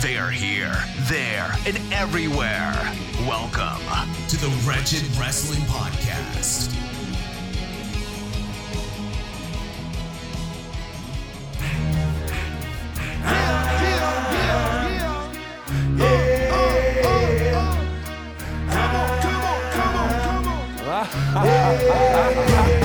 They are here, there, and everywhere. Welcome to the Wretched Wrestling Podcast. run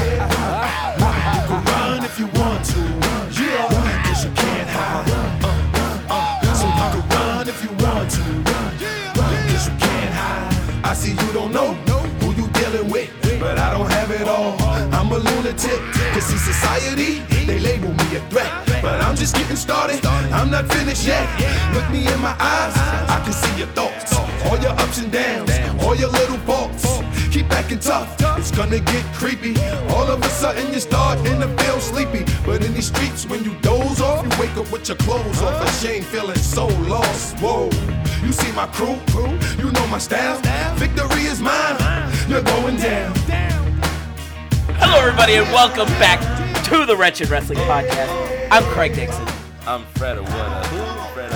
lunatic, cause see society, they label me a threat. But I'm just getting started, I'm not finished yet. Look me in my eyes, I can see your thoughts. All your ups and downs, all your little faults. Keep acting tough, it's gonna get creepy. All of a sudden you start to feel sleepy. But in these streets, when you doze off, you wake up with your clothes off. Ashamed, feeling so lost. Whoa, you see my crew, you know my style. Victory is mine, you're going down. Hello, everybody, and welcome back to the Wretched Wrestling Podcast. I'm Craig Dixon. I'm Fred? A who? Fred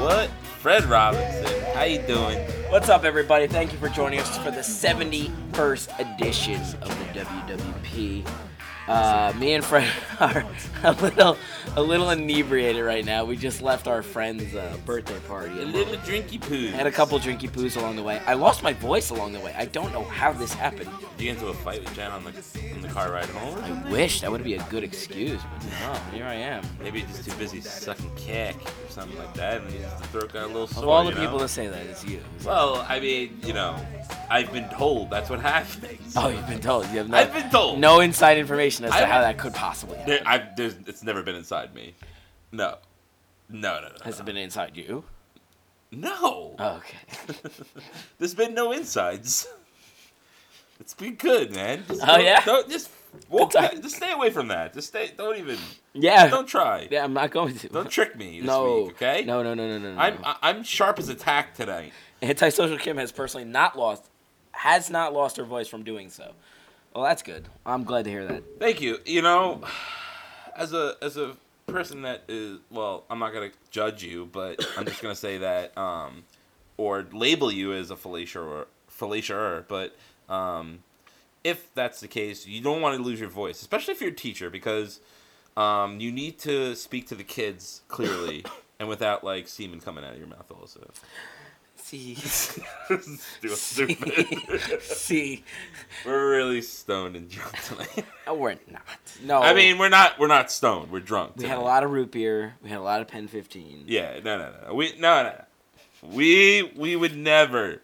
what? Fred Robinson. How you doing? What's up, everybody? Thank you for joining us for the 71st edition of the WWP. Uh, me and Fred are a little, a little inebriated right now. We just left our friend's uh, birthday party. A little drinky poo. had a couple drinky poos along the way. I lost my voice along the way. I don't know how this happened. Did you get into a fight with Jen on the on the car ride home? I wish that would be a good excuse, but no, here I am. Maybe you're just too busy sucking cack or something like that, and your throat got a little sore. Of all the you know? people that say that, it's you. Well, I mean, you know, I've been told that's what happens. Oh, you've been told. You have no, I've been told. no inside information as to I how that could possibly happen. There, I've, there's, it's never been inside me. No. No, no, no. Has it been inside you? No. Oh, okay. There's been no insides. It's been good, man. Just Oh, yeah? Don't just walk. Just stay away from that. Just stay. Don't even. yeah. Don't try. Yeah, I'm not going to. Don't trick me this no. week, okay? No, no, no, no, no. no. I'm I- I'm sharp as a tack today. Antisocial Kim has personally not lost, has not lost her voice from doing so. Well, that's good. I'm glad to hear that. Thank you. You know, as a as a person that is well, I'm not gonna judge you, but I'm just gonna say that um, or label you as a fallacier fallacier, but um, if that's the case, you don't want to lose your voice, especially if you're a teacher, because um, you need to speak to the kids clearly and without like semen coming out of your mouth. Also, See, stupid. see, We're really stoned and drunk tonight. oh, we're not. No, I mean, we're not. We're not stoned. We're drunk. we had a lot of root beer. We had a lot of Pen 15. Yeah, no, no, no. We no, no. no. We we would never.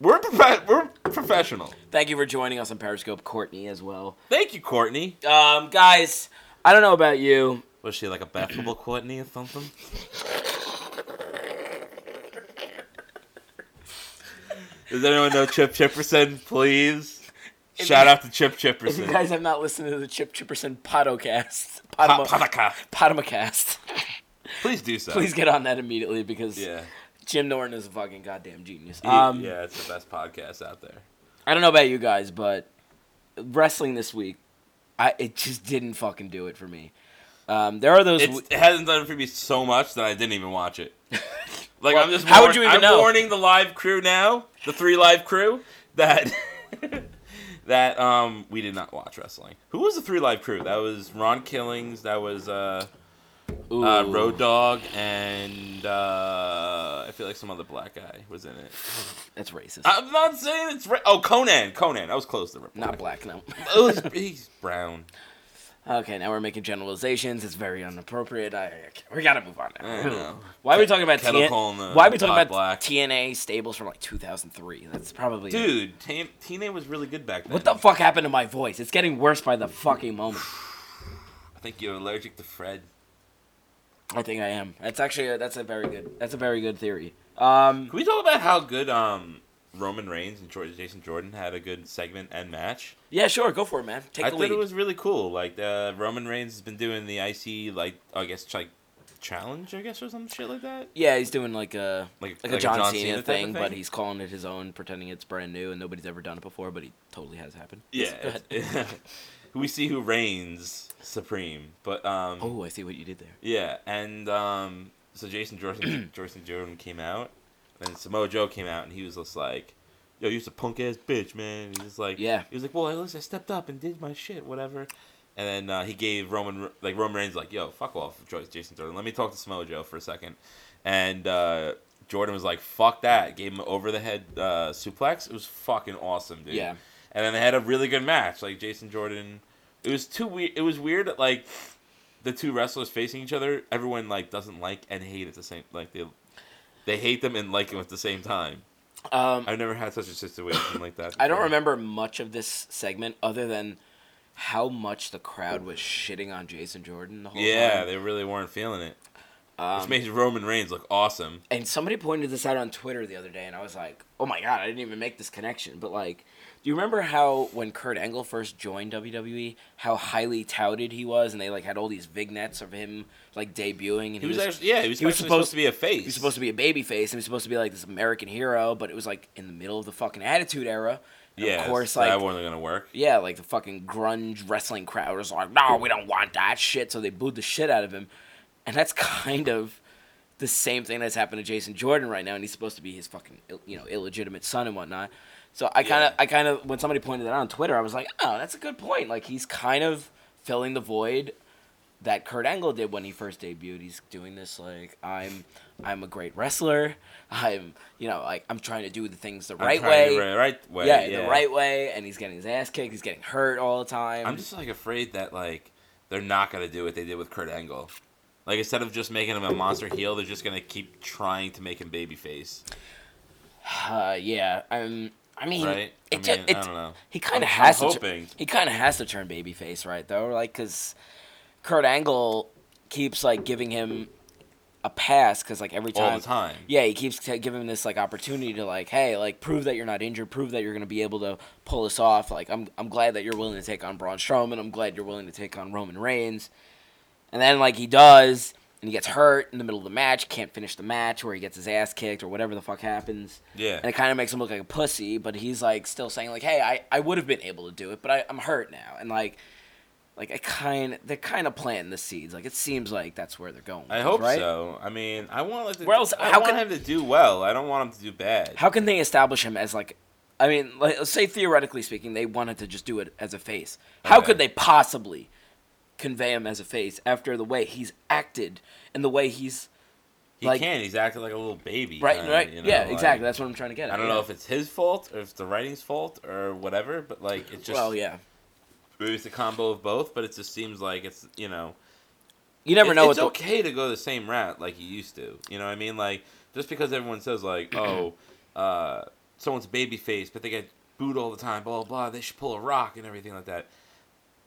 We're prof- we're professional. Thank you for joining us on Periscope, Courtney, as well. Thank you, Courtney. Um, guys, I don't know about you. Was she like a basketball Courtney or something? Does anyone know Chip Chipperson? Please. Shout out to Chip If you guys have not listened to the Chip Chipperson Podoma- Podamacast, Please do so. please get on that immediately because Yeah. Jim Norton is a fucking goddamn genius. Um, yeah, it's the best podcast out there. I don't know about you guys, but wrestling this week, I it just didn't fucking do it for me. Um, there are those. It's, it hasn't done it for me so much that I didn't even watch it. Like Well, I'm just. how would you even I'm know? warning the live crew now, the three live crew, that that um we did not watch wrestling. Who was the three live crew? That was Ron Killings. That was uh, uh Road Dogg, and uh I feel like some other black guy was in it. That's racist. I'm not saying it's ra- oh Konnan. Konnan. I was close to it. Not black, no. Oh, he's- he's brown. Okay, now we're making generalizations. It's very inappropriate. I, I- we gotta move on now. Why are we talking about Kettle TN- calling the Why are we talking about black. TNA stables from like 2003? That's probably Dude, T- TNA was really good back then. What the fuck happened to my voice? It's getting worse by the fucking moment. I think you're allergic to Fred. I think I am. That's actually a, that's a very good that's a very good theory. Um, Can we talk about how good um Roman Reigns and Jason Jordan had a good segment and match. Yeah, sure, go for it, man. Take I the thought lead. it was really cool. Like uh, Roman Reigns has been doing the IC like I guess like challenge, I guess, or some shit like that. Yeah, he's doing like a Like- like, like a John, John Cena, Cena of thing, but he's calling it his own, pretending it's brand new and nobody's ever done it before, but he totally has happened. Yeah, Go ahead. it's- we see who reigns supreme. But um, oh, I see what you did there. yeah, and um, so Jason Jordan, Jason Jordan came out, and Samoa Joe came out, and he was just like, "Yo, you're a punk ass bitch, man." He was like, Yeah. he was like, "Well, at least I stepped up and did my shit, whatever." And then uh, he gave Roman like Roman Reigns like, "Yo, fuck off, Joyce Jason Jordan. Let me talk to Samoa Joe for a second. And uh, Jordan was like, "Fuck that!" Gave him an over the head uh, suplex. It was fucking awesome, dude. Yeah. And then they had a really good match. Like Jason Jordan, it was too weird. It was weird. that, Like the two wrestlers facing each other, everyone like doesn't like and hate at the same. Like they, they hate them and like them at the same time. Um, I've never had such a situation like that. I don't remember much of this segment other than how much the crowd was shitting on Jason Jordan the whole Yeah, time. they really weren't feeling it. Um, Which made Roman Reigns look awesome. And somebody pointed this out on Twitter the other day, and I was like, "Oh my god, I didn't even make this connection." But like, do you remember how when Kurt Angle first joined WWE, how highly touted he was, and they like had all these vignettes of him like debuting, and He was actually yeah, he was, he was supposed- supposed to be a face. he was supposed to be a baby face, and he was supposed to be like this American hero, but it was like in the middle of the fucking Attitude Era. And yeah, of course, like that wasn't gonna work. yeah, like the fucking grunge wrestling crowd was like, no, we don't want that shit. So they booed the shit out of him. And that's kind of the same thing that's happened to Jason Jordan right now. And he's supposed to be his fucking, you know, illegitimate son and whatnot. So I kind of, Yeah. I kind of, when somebody pointed that out on Twitter, I was like, oh, that's a good point. Like he's kind of filling the void that Kurt Angle did when he first debuted. He's doing this like I'm, I'm a great wrestler. I'm, you know, like I'm trying to do the things the I'm right way. it right way. yeah, Yeah, the right way, and he's getting his ass kicked. He's getting hurt all the time. I'm just like afraid that like they're not gonna do what they did with Kurt Angle. Like instead of just making him a monster heel, they're just gonna keep trying to make him babyface. Uh, yeah. Um, I mean, Right? It, ju- mean, it, I don't know. He kind of has I'm to. tur- hoping. he kind of has to turn babyface, right? Though, like, cause Kurt Angle keeps like giving him a pass, cause like every All time, the time. Yeah, he keeps t- giving him this like opportunity to like, hey, like prove that you're not injured, prove that you're gonna be able to pull this off. Like, I'm I'm glad that you're willing to take on Braun Strowman. I'm glad you're willing to take on Roman Reigns. And then like he does, and he gets hurt in the middle of the match, can't finish the match, or he gets his ass kicked, or whatever the fuck happens. Yeah. And it kind of makes him look like a pussy, but he's like still saying like, "Hey, I, I would have been able to do it, but I, I'm hurt now." And like, like I kind they're kind of planting the seeds. Like it seems like that's where they're going. I with, hope right? so. I mean, I want like, the, Where else- I how want can- him to do well. I don't want him to do bad. How can they establish him as like? I mean, like, let's say theoretically speaking, they wanted to just do it as a face. How Okay. could they possibly convey him as a face after the way he's acted and the way he's he like- can. He's acting like a little baby. right? kinda, right? you know, yeah, like- exactly. That's what I'm trying to get at. I don't yeah. know if it's his fault or if it's the writing's fault or whatever, but like it's just well, yeah. maybe it's a combo of both. But it just seems like it's you know You never it- know It's the okay to go the same route like you used to. You know what I mean? Like just because everyone says like, oh, uh, someone's baby face, but they get booed all the time, blah blah blah. They should pull a rock and everything like that.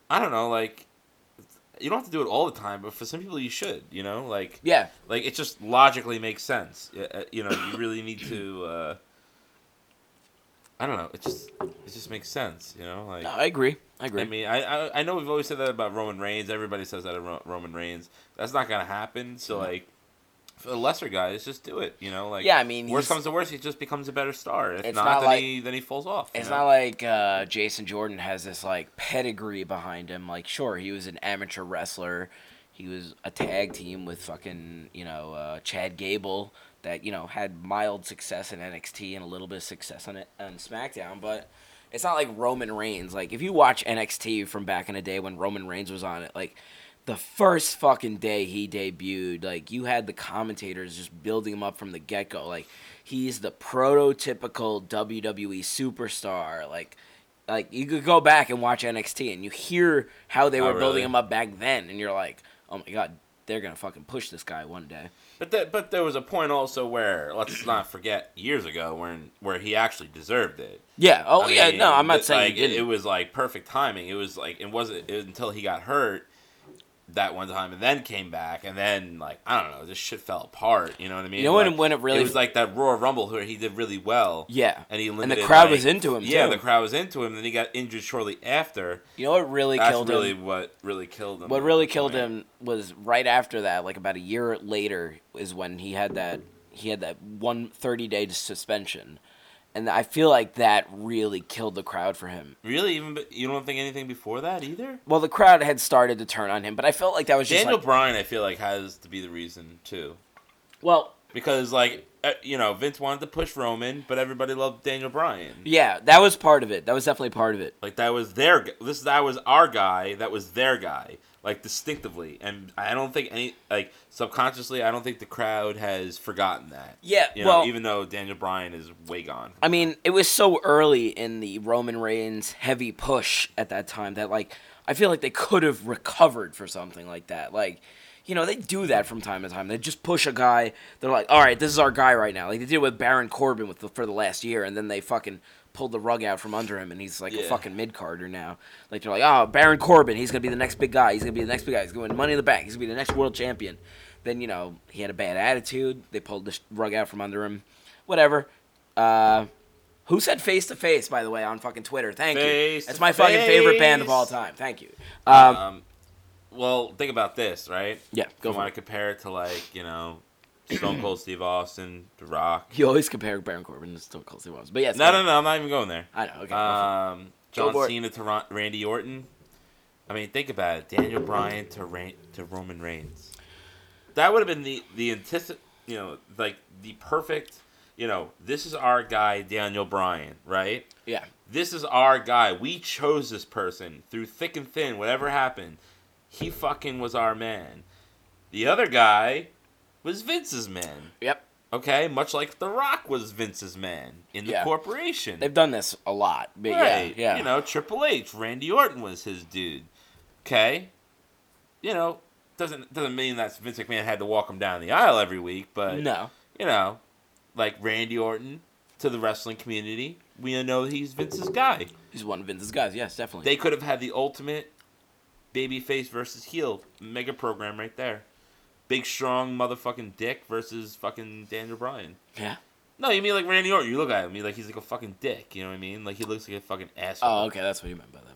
I don't know, like. You don't have to do it all the time, but for some people you should. You know, like yeah. like it just logically makes sense. Uh, You know, you really need to. Uh, I don't know. It just it just makes sense. You know, like No, I agree. I agree. I mean, I, I I know we've always said that about Roman Reigns. Everybody says that about Roman Reigns. That's not gonna happen. So like, for lesser guy guys, just do it. You know, like Yeah, I mean, worst comes to worst, he just becomes a better star. If It's not, not then like- he then he falls off. It's know? not like uh, Jason Jordan has this like pedigree behind him. Like, sure, he was an amateur wrestler. He was a tag team with fucking you know uh, Chad Gable that you know had mild success in NXT and a little bit of success on it on SmackDown, but. It's not like Roman Reigns. Like if you watch NXT from back in the day when Roman Reigns was on it, like the first fucking day he debuted, like you had the commentators just building him up from the get go. Like he's the prototypical WWE superstar. Like like you could go back and watch NXT and you hear how they Oh, were building him up back then, and you're like, oh my god, they're gonna fucking push this guy one day. But that, but there was a point also where let's not forget years ago when where he actually deserved it. Yeah. Oh I yeah. mean, No, I'm not saying like, he it, it was like perfect timing. It was like it wasn't it, until he got hurt that one time and then came back and then like I don't know, this shit fell apart. You know what I mean? You know when- Like, when it really- it was like that Royal Rumble where he did really well. Yeah. and he And the crowd like- was into him, Yeah, too. the crowd was into him. Then he got injured shortly after. You know what really That's killed really him? what really killed him. What really killed point. him was right after that, like about a year later, is when he had that he had that one 30 day suspension, and I feel like that really killed the crowd for him. Really, even you don't think anything before that either. Well, the crowd had started to turn on him, but I felt like that was just Daniel like, Bryan, I feel like has to be the reason too, well, because like uh, you know Vince wanted to push Roman, but everybody loved Daniel Bryan. yeah, that was part of it. That was definitely part of it. Like that was their this that was our guy, that was their guy, like distinctively. And I don't think any like subconsciously, I don't think the crowd has forgotten that. Yeah, You know, well, even though Daniel Bryan is way gone. I mean, it was so early in the Roman Reigns heavy push at that time that like I feel like they could have recovered for something like that. Like, you know, they do that from time to time. They just push a guy. They're like, "All right, this is our guy right now." Like they did with Baron Corbin with the, for the last year, and then they fucking pulled the rug out from under him, and he's like a fucking mid carder now. Like they're like, "Oh, Baron Corbin, he's gonna be the next big guy. He's gonna be the next big guy. He's going to win Money in the Bank. He's gonna be the next world champion." Then you know he had a bad attitude. They pulled the rug out from under him. Whatever. Uh, who said face to face, by the way, on fucking Twitter? Thank Face you. That's to my fucking favorite band of all time. Thank you. Um, Um, well, think about this, right? yeah, go you want it. to compare it to like you know Stone Cold Steve Austin, The Rock. You always compare Baron Corbin to Stone Cold Steve Austin, but yes. No, no, no, I'm not even going there. I know. Okay. go for it. Um, John. Cena to Ron- Randy Orton. I mean, think about it. Daniel Bryan to Ran- to Roman Reigns. That would have been the the antici- you know, like the perfect. You know, this is our guy, Daniel Bryan, right? yeah. This is our guy. We chose this person through thick and thin. Whatever happened, he fucking was our man. The other guy was Vince's man. Yep. Okay, much like The Rock was Vince's man in the Yeah. corporation. They've done this a lot. But Right. Yeah. Yeah. You know, Triple H, Randy Orton was his dude. Okay. You know, doesn't doesn't mean that Vince McMahon had to walk him down the aisle every week, but no. you know, like Randy Orton to the wrestling community, we know he's Vince's guy. He's one of Vince's guys. Yes, definitely. They could have had the ultimate babyface versus heel mega program right there. Big strong motherfucking dick versus fucking Daniel Bryan. yeah. No, you mean like Randy Orton? You look at him, you like he's like a fucking dick. You know what I mean? Like he looks like a fucking asshole. Oh, okay. That's what you meant by that.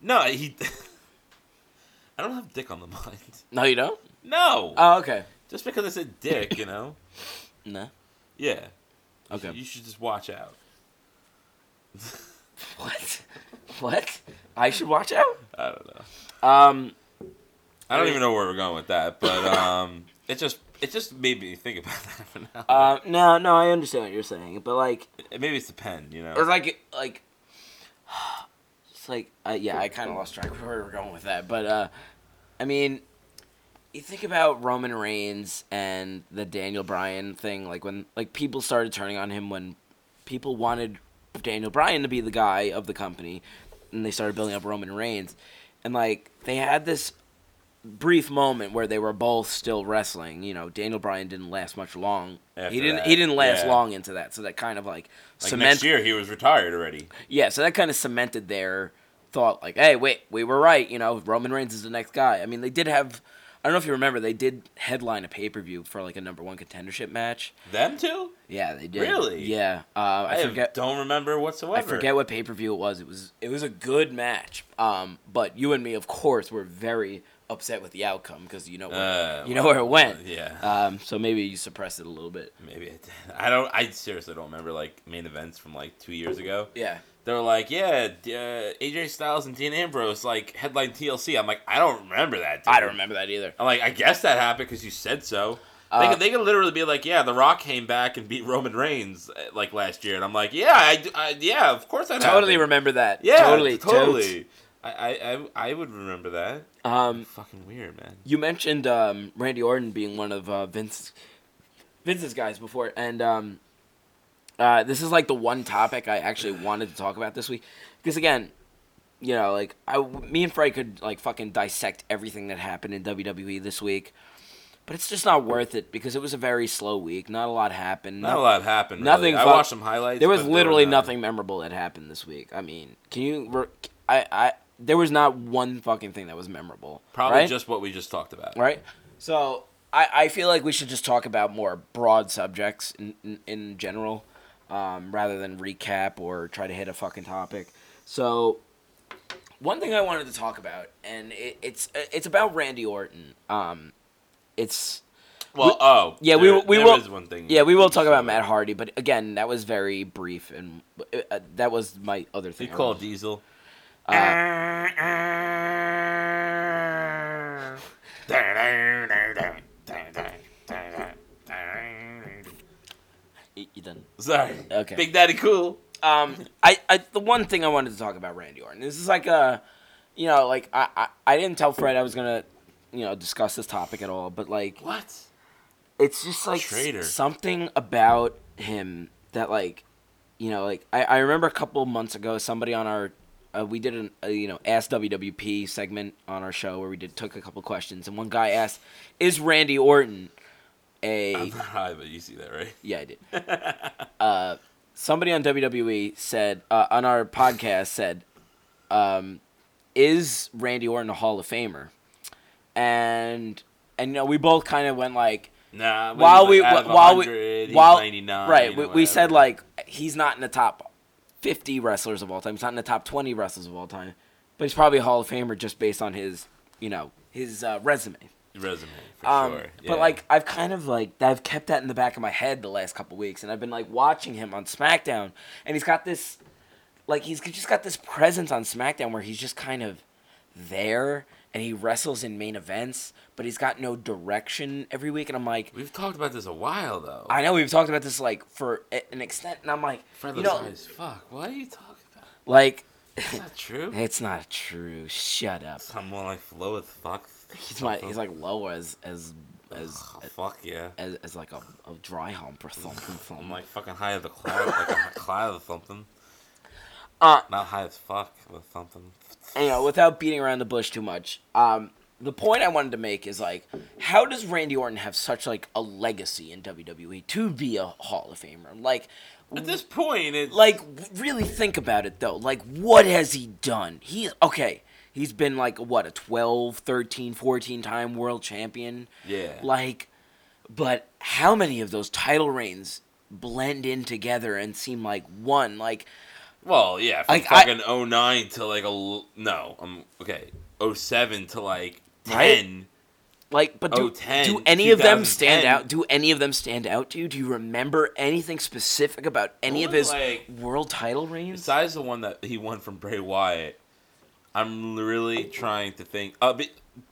No, he. I don't have dick on the mind. No, you don't. No. Oh, okay. Just because I said dick, you know. No. Yeah. You Okay. should- You should just watch out. What? what? I should watch out. I don't know. Um. I don't even know where we're going with that, but um, it just it just made me think about that for now. Uh. No. No. I understand what you're saying, but like, Maybe it's the pen, you know. or like, like, it's like, uh, yeah. I kind of lost track of where we're going with that, but uh, I mean, you think about Roman Reigns and the Daniel Bryan thing, like when like people started turning on him when people wanted Daniel Bryan to be the guy of the company, and they started building up Roman Reigns, and like they had this brief moment where they were both still wrestling. You know, Daniel Bryan didn't last much long. After he didn't. that, He didn't last yeah. long into that. So that kind of like, like cement. next year, he was retired already. Yeah, so that kind of cemented their thought. Like, hey, wait, we were right. You know, Roman Reigns is the next guy. I mean, they did have. I don't know if you remember, they did headline a pay per view for like a number one contendership match. Them two? Yeah, they did. Really? Yeah. Uh, I, I, forget. don't remember whatsoever. I forget what pay per view it was. It was it was a good match. Um, but you and me, of course, were very upset with the outcome because you know where, Uh, you know where it went. Yeah. Um, so maybe you suppressed it a little bit. Maybe I did. I don't. I seriously don't remember like main events from like two years ago. Yeah. They were like, yeah, uh, AJ Styles and Dean Ambrose like headline TLC. I'm like, I don't remember that. Dude. I don't remember that either. I'm like, I guess that happened because you said so. they, Uh, could, they could literally be like, yeah, The Rock came back and beat Roman Reigns uh, like last year, and I'm like, yeah, I, yeah, of course I Totally happened. remember that. Yeah, totally, totally. I, I, I, I would remember that. Um, Fucking weird, man. you mentioned um, Randy Orton being one of uh, Vince Vince's guys before, and um, uh, this is like the one topic I actually wanted to talk about this week because again, you know, like I, me and Frey could like fucking dissect everything that happened in WWE this week, but it's just not worth it because it was a very slow week. Not a lot happened. Not a lot happened. Nothing. Really. I watched some highlights. There was literally not- nothing memorable that happened this week. I mean, can you? I I there was not one fucking thing that was memorable. Probably right? just what we just talked about. right. So I, I feel like we should just talk about more broad subjects in in, in general, um, rather than recap or try to hit a fucking topic. So one thing I wanted to talk about, and it, it's it's about Randy Orton. Um, it's Well, oh, yeah, we there- will- we there will. is one thing. Yeah, we will talk about Matt Hardy, but again, that was very brief, and uh, that was my other thing. I call wanted- Diesel. You- you done? Sorry. Okay. Big Daddy Cool. Um, I, I the one thing I wanted to talk about Randy Orton. This is like a, you know, like I, I, I didn't tell Fred I was gonna, you know, discuss this topic at all, but like What? it's just like Traitor. something about him that like, you know, like I, I remember a couple months ago somebody on our. Uh, we did an uh, you know ask WWP segment on our show where we did took a couple questions and one guy asked, "Is Randy Orton a I'm not high, but you see that, right? yeah, I did. uh, somebody on WWE said uh, on our podcast said, um, "Is Randy Orton a Hall of Famer?" And and you know we both kind of went like Nah. while we like, while we while 99 right we, we said like he's not in the top 50 wrestlers of all time. He's not in the top 20 wrestlers of all time, but he's probably a Hall of Famer just based on his you know his uh, resume. Resume for Um, sure. Yeah. But like I've kind of like I've kept that in the back of my head the last couple weeks, and I've been like watching him on SmackDown, and he's got this, like he's just got this presence on SmackDown where he's just kind of there, and he wrestles in main events, but he's got no direction every week, and I'm like, we've talked about this a while though. I know we've talked about this like for an extent, and I'm like, Fred you know, fuck. What are you talking about? like Is that true? it's not true. Shut up. I'm more like flow as fuck. He's my he's like low as as as Oh, fuck yeah. as, as like a, a dry hump or something. I'm like fucking high as a cloud, like a cloud or something. Uh, Not high as fuck with something. you know, without beating around the bush too much, um, the point I wanted to make is like, how does Randy Orton have such like a legacy in WWE to be a Hall of Famer? Like, At this point, it's like really think about it though. Like, what has he done? He okay. He's been like what a 12, 13, 14 time world champion. Yeah. Like, but how many of those title reigns blend in together and seem like one? Like, well, yeah, from Like, I- fucking 09 to like a l- no, um, okay, 07 to like Right? 10. Like, but do, Oh, 10, do any of them stand out? Do any of them stand out to you? Do you remember anything specific about any of his like- world title reigns? Besides the one that he won from Bray Wyatt, I'm really trying to think. Uh,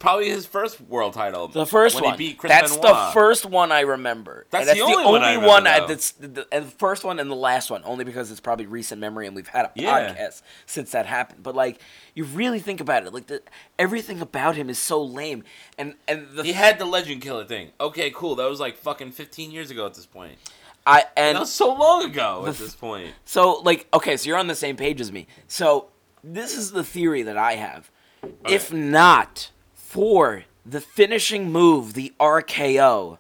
probably his first world title. The first one. He beat Chris that's Benoit. the first one I remember. That's that's the only one I one remember, I- that's the, the, and the first one and the last one, only because it's probably recent memory and we've had a Yeah. podcast since that happened. But like, you really think about it, like the, everything about him is so lame, and and the He had the legend killer thing. Okay, cool. That was like fucking 15 years ago at this point. I and That was so long ago The at this point. So, like, okay, so you're on the same page as me. So, this is the theory that I have. If not for the finishing move, the RKO,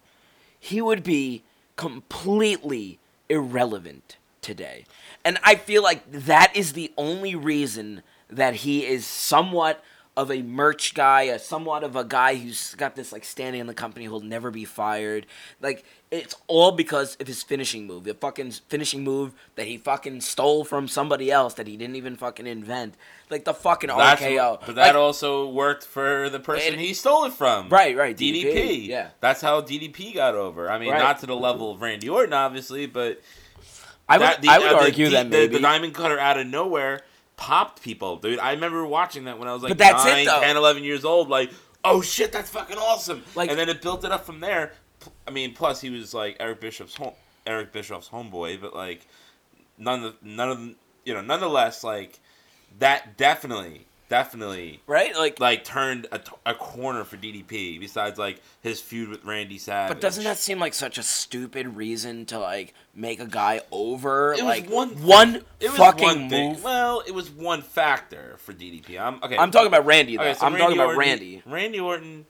he would be completely irrelevant today. And I feel like that is the only reason that he is somewhat of a merch guy, a somewhat of a guy who's got this like standing in the company who'll never be fired. Like it's all because of his finishing move. The fucking finishing move that he fucking stole from somebody else that he didn't even fucking invent. Like the fucking That's RKO. but that Like, also worked for the person It- he stole it from. Right, right, DDP. DDP, yeah. That's how DDP got over. I mean, Right. not to the level of Randy Orton, obviously, but I would, that, the, I would uh, the argue D- that the- maybe. the, diamond cutter out of nowhere popped people, dude. I remember watching that when I was like But that's 9, though. 10, 11 years old. Like, oh shit, that's fucking awesome. Like- and then it built it up from there. I mean, plus he was like Eric Bischoff's home, Eric Bischoff's homeboy, but like none of none of you know, nonetheless, like that definitely, definitely right? Like, like turned a, a corner for DDP. Besides like his feud with Randy Savage. but doesn't that seem like such a stupid reason to like make a guy over? It was like one one It fucking one thing. move. Well, it was one factor for DDP. I'm okay. I'm talking about Randy though. Okay, so I'm talking about Orton- Randy. Randy Orton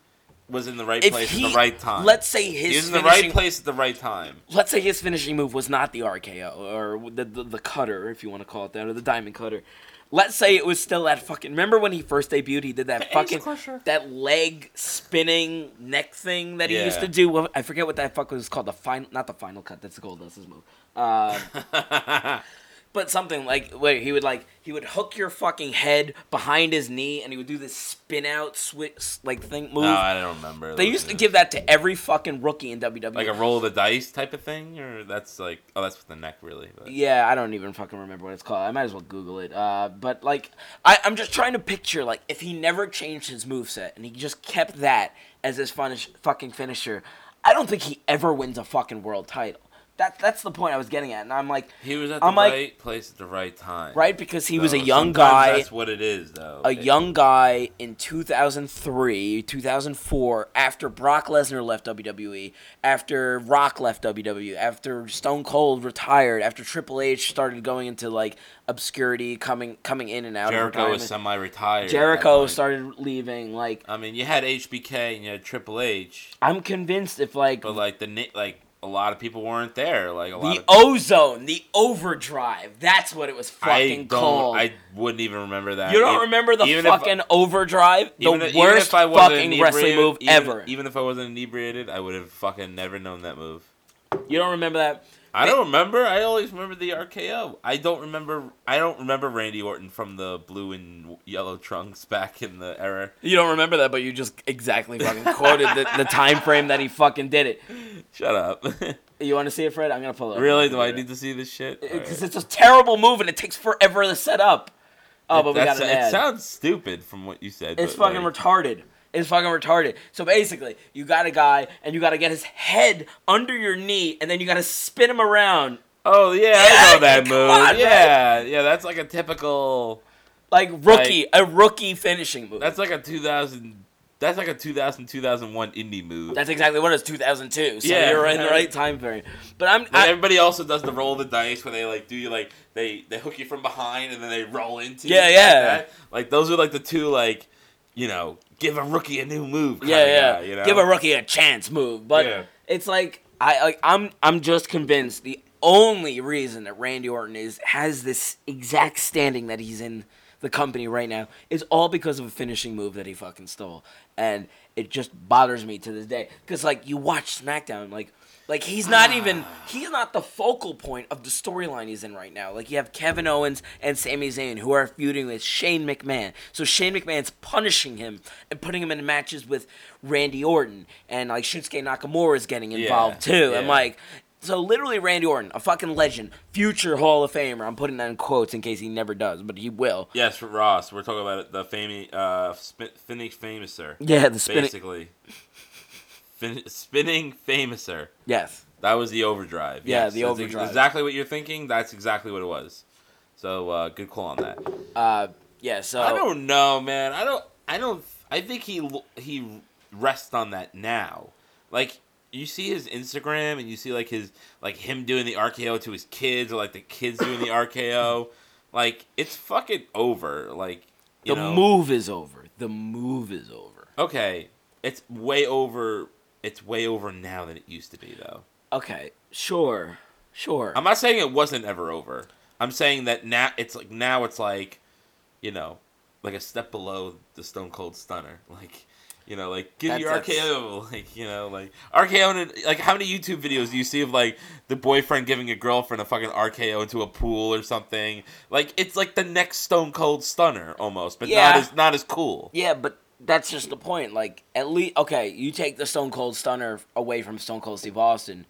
was in the right if place he, at the right time. let's say his he was in the finishing, right place at the right time. let's say his finishing move was not the RKO or the, the the cutter, if you want to call it that, or the diamond cutter. Let's say it was still that fucking. Remember when he first debuted? He did that ace fucking that leg spinning neck thing that he used to do. I forget what that fuck was called. The final, not the final cut. That's the Goldust's move. Uh, but something like where he would like he would hook your fucking head behind his knee and he would do this spin out switch like thing move. No, I don't remember. they used to give that to every fucking rookie in WWE. like a roll of the dice type of thing, or that's like oh that's with the neck really. But. Yeah, I don't even fucking remember what it's called. I might as well Google it. Uh, but like, I, I'm just trying to picture like if he never changed his move set and he just kept that as his finish, fucking finisher, I don't think he ever wins a fucking world title. That that's the point I was getting at, and I'm like, He was at the I'm like- right place at the right time. right because he was a young guy. That's what it is, though. a It- young guy in 2003, 2004, after Brock Lesnar left WWE, after Rock left WWE, after Stone Cold retired, after Triple H started going into like obscurity, coming coming in and out Jericho was semi-retired. Jericho started leaving. Like I mean, you had HBK and you had Triple H, I'm convinced if like but like the like a lot of people weren't there. Like a lot the of ozone, the overdrive, that's what it was I fucking don't. called. I wouldn't even remember that. you don't Even- remember the even if- fucking overdrive? The if- worst fucking wrestling move even- ever. Even if I wasn't inebriated, I would have fucking never known that move. you don't remember that? I don't remember. I always remember the RKO. I don't remember. I don't remember Randy Orton from the blue and yellow trunks back in the era. You don't remember that, but you just exactly fucking quoted the, the time frame that he fucking did it. Shut up. You want to see it, Fred? I'm gonna pull it. up. really? Do I need to see this shit? Because it's a terrible move and it takes forever to set up. Oh, but we got an It ad. sounds stupid from what you said. It's fucking like, retarded. It's fucking retarded. So basically, you got a guy and you got to get his head under your knee and then you got to spin him around Oh yeah, I Yeah, know that move. on, man. yeah, yeah, that's like a typical. like rookie, a rookie finishing move. That's like a 2000. That's like a 2000 2001 indie move. That's exactly what it is. 2002. So Yeah. you're in the right time frame. But I'm. I, everybody also does the roll of the dice where they like do you like they they hook you from behind and then they roll into you. Yeah, like yeah. that. Like those are like the two like you know give a rookie a new move. yeah, yeah. guy, you know? Give a rookie a chance move. But Yeah. it's like I like I'm I'm just convinced the only reason that Randy Orton is has this exact standing that he's in the company right now is all because of a finishing move that he fucking stole. And it just bothers me to this day. Cause like you watch SmackDown, like like he's not even he's not the focal point of the storyline he's in right now. Like you have Kevin Owens and Sami Zayn who are feuding with Shane McMahon. So Shane McMahon's punishing him and putting him in matches with Randy Orton and like Shinsuke Nakamura is getting involved Yeah, too. And like so literally Randy Orton, a fucking legend, future Hall of Famer. I'm putting that in quotes in case he never does, but he will. Yes, Ross. We're talking about the famous uh, spin, Phoenix Fameasser. Yeah, the spinning. Basically, fin- spinning Fameasser. Yes. That was the overdrive. Yeah, yes. the That's ex- overdrive. Exactly what you're thinking. That's exactly what it was. So uh, good call on that. Uh, yeah. So I don't know, man. I don't. I don't. I think he he rests on that now. Like you see his Instagram and you see like his like him doing the RKO to his kids or like the kids doing the RKO. Like it's fucking over. Like you the know. move is over. The move is over. Okay, it's way over. It's way over now than it used to be, though. Okay. Sure. Sure. I'm not saying it wasn't ever over. I'm saying that now it's like now it's like, you know, like a step below the Stone Cold Stunner. Like, you know, like give your That's- RKO. Like, you know, like RKO. And, like, how many YouTube videos do you see of like the boyfriend giving a girlfriend a fucking RKO into a pool or something? Like, it's like the next Stone Cold Stunner almost, but Yeah. not as not as cool. Yeah, but that's just the point. Like, at least, okay, you take the Stone Cold Stunner away from Stone Cold Steve Austin,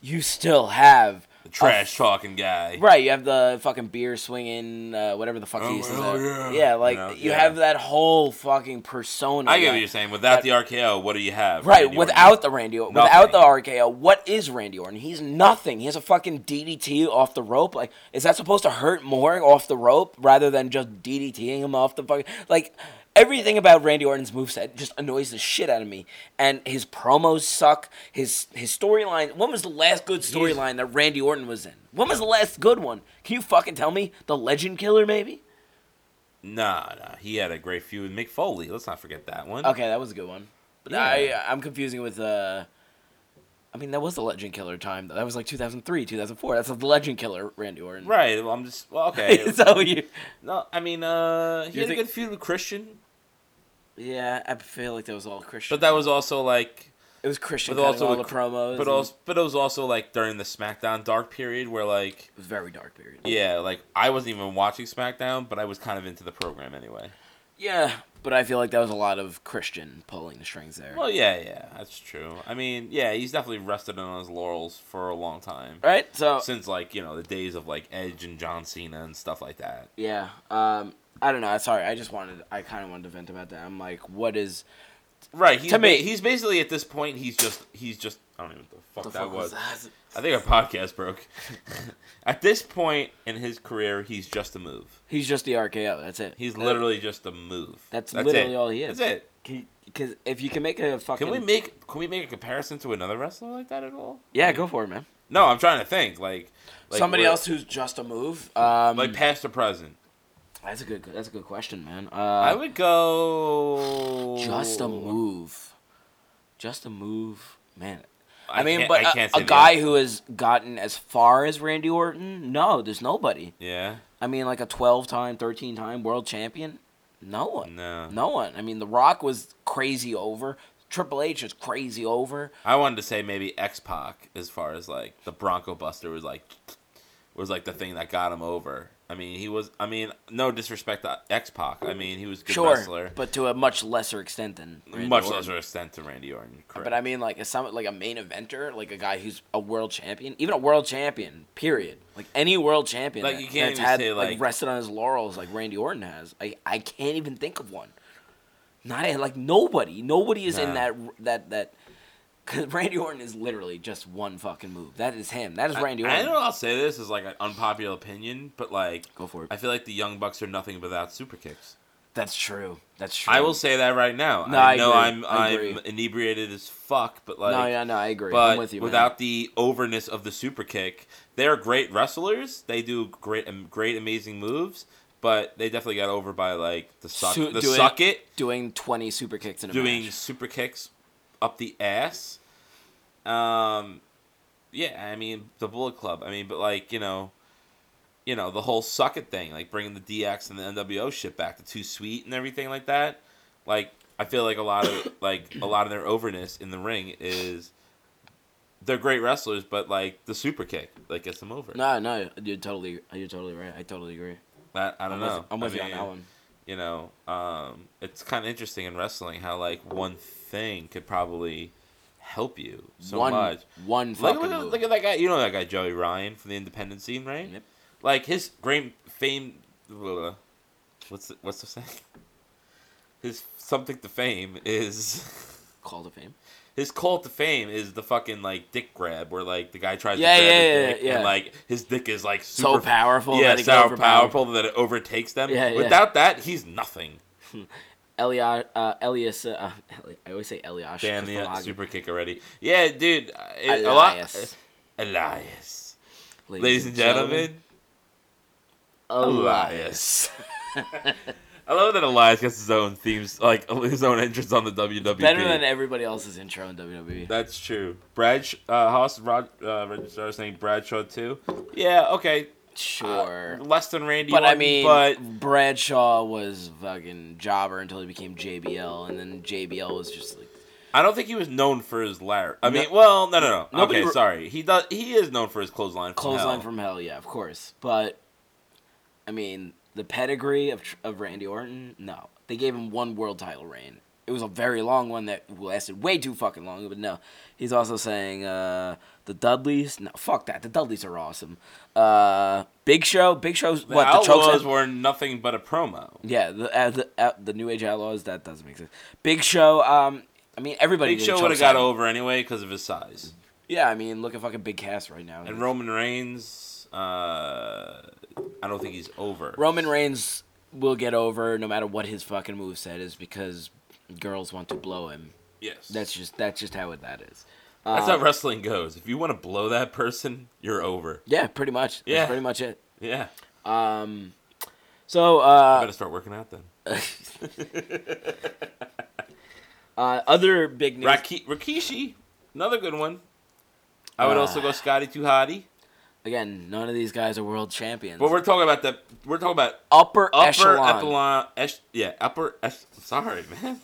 you still have The trash talking guy. Right, you have the fucking beer swinging, uh, whatever the fuck Oh, he used to hell say. yeah. like You know, you yeah. have that whole fucking persona. I get that- what you're saying. Without the RKO, what do you have? Right, Randy Orton? without the Randy, Orton, without the RKO, what is Randy Orton? He's nothing. He has a fucking DDT off the rope. Like, is that supposed to hurt more off the rope rather than just DDTing him off the fucking like? Everything about Randy Orton's moveset just annoys the shit out of me. And his promos suck. His his storyline. When was the last good storyline that Randy Orton was in? When was the last good one? Can you fucking tell me? The Legend Killer, maybe? Nah, nah. He had a great feud with Mick Foley. Let's not forget that one. Okay, that was a good one. But Yeah. I I'm confusing it with uh. I mean, that was the Legend Killer time. That was like 2003, 2004. That's the Legend Killer, Randy Orton. Right. Well, I'm just well, okay. so you. no, I mean, uh, he You had think- a good feud with Christian, Yeah, I feel like that was all Christian. but that was also like, it was Christian. but also all the promos. but also, but it was also like during the SmackDown dark period where like, it was very dark period. yeah, like I wasn't even watching SmackDown, but I was kind of into the program anyway. Yeah, but I feel like that was a lot of Christian pulling the strings there. Well, yeah, yeah, that's true. I mean, yeah, he's definitely rested on his laurels for a long time. right? So Since like you know the days of like Edge and John Cena and stuff like that. yeah, um, I don't know. Sorry, I just wanted. I kind of wanted to vent about that. I'm like, what is Right. He's To me- he's basically at this point. He's just he's just I don't even know what the fuck the that fuck was. was that? I think our podcast broke. at this point in his career, he's just a move. He's just the RKO. That's it. He's That- literally just a move. That's it. literally all he is. That's it. Because if you can make a fucking Can we make can we make a comparison to another wrestler like that at all? yeah, Like- go for it, man. No, I'm trying to think like, like Somebody else who's just a move. Um, like past or present. That's a good. That's a good question, man. Uh, I would go just a move. Just a move, man. I, I mean, but I a- a, guy who has gotten as far as Randy Orton, no, there's nobody. Yeah. I mean, like a 12 time, 13 time world champion, no one. No. No one. I mean, The Rock was crazy over. Triple H is crazy over. I wanted to say maybe X Pac as far as like the Bronco Buster was like was like the thing that got him over. I mean, he was. I mean, no disrespect to X Pac. I mean, he was a good sure, wrestler, but to a much lesser extent than Randy much Orton. lesser extent to Randy Orton. Correct. But I mean, like, as some like a main eventer, like a guy who's a world champion, even a world champion, period. Like any world champion, Like, that- you can't had say, like, like- rested on his laurels like Randy Orton has. I I can't even think of one. Not like nobody, nobody is in that that that. Cause Randy Orton is literally just one fucking move. That is him. That is Randy I, Orton. I know I'll say this is like an unpopular opinion, but like Go for it. I feel like the Young Bucks are nothing without super kicks. That's true. That's true. I will say that right now. No, I I know. I'm I I'm agree. inebriated as fuck, but like no, yeah, no, I agree. but I'm with you. man. without the overness of the super kick, they're great wrestlers. They do great, great, amazing moves. But they definitely got over by like the suck, Su- the doing- suck it, doing twenty super kicks in a doing match. super kicks up the ass. Um, yeah, I mean the Bullet Club. I mean, but like you know, you know the whole suck it thing, like bringing the DX and the NWO shit back to Too Sweet and everything like that. Like I feel like a lot of like a lot of their overness in the ring is they're great wrestlers, but like the super kick like gets them over. No, no, you're totally, you're totally right. I totally agree. I, I don't I'm know. with, I'm with I you on mean, that one. You know, um, it's kind of interesting in wrestling how like one thing could probably help you so one, much. one Look, fucking look, at, look at that guy. You know that guy Joey Ryan from the independent scene, right? Yep. Like his great fame. blah, What's the, what's the saying? His something to fame is Call to fame. His call to fame is the fucking like dick grab where like the guy tries Yeah, to grab yeah, his yeah, dick yeah. and like his dick is like So super powerful Yeah, that it so powerful that it overtakes them. Yeah, yeah. Without that, he's nothing. Elias, uh, Elias, uh, Eli- I always say Elias. Damn, yeah, super kick already. Yeah, dude. uh, It, a lot. Elias. Elias. Ladies and gentlemen, Elias. I love that Elias gets his own themes, like his own entrance on the WWE. Better than everybody else's intro in. WWE. That's true. Brad Sh- uh, Haas Rod uh, Registrar is saying Bradshaw too. Yeah, okay. Sure. Uh, less than Randy. but I mean, but Bradshaw was fucking jobber until he became JBL, and then JBL was just like I don't think he was known for his ladder. I No- mean, well, no, no, no. Okay, re- sorry. He does. He is known for his clothesline. From clothesline hell. from hell. Yeah, of course. But I mean, the pedigree of of Randy Orton. No, they gave him one world title reign. It was a very long one that lasted way too fucking long. But no, he's also saying uh, the Dudleys. No, fuck that. The Dudleys are awesome. Uh, Big Show. Big Show's The what the. Outlaws were nothing but a promo. Yeah, the uh, the, uh, the New Age Outlaws. That doesn't make sense. Big Show. Um, I mean, everybody. Big Show would have got over anyway because of his size. Yeah, I mean, look at fucking Big Cass right now. And Roman Reigns, uh, I don't think he's over. Roman Reigns will get over no matter what his fucking move set is because girls want to blow him. yes, That's just that's just how it that is. that's Uh, how wrestling goes. If you want to blow that person, you're over. yeah, pretty much. That's Yeah. pretty much it. Yeah, Um, so I uh, better start working out then. Uh, other big news. Raki- Rikishi, another good one. I would Uh, also go Scotty 2 Hotty. Again, none of these guys are world champions. But we're talking about the we're talking about upper, upper echelon. echelon. esh, yeah, upper. Esh, sorry, man.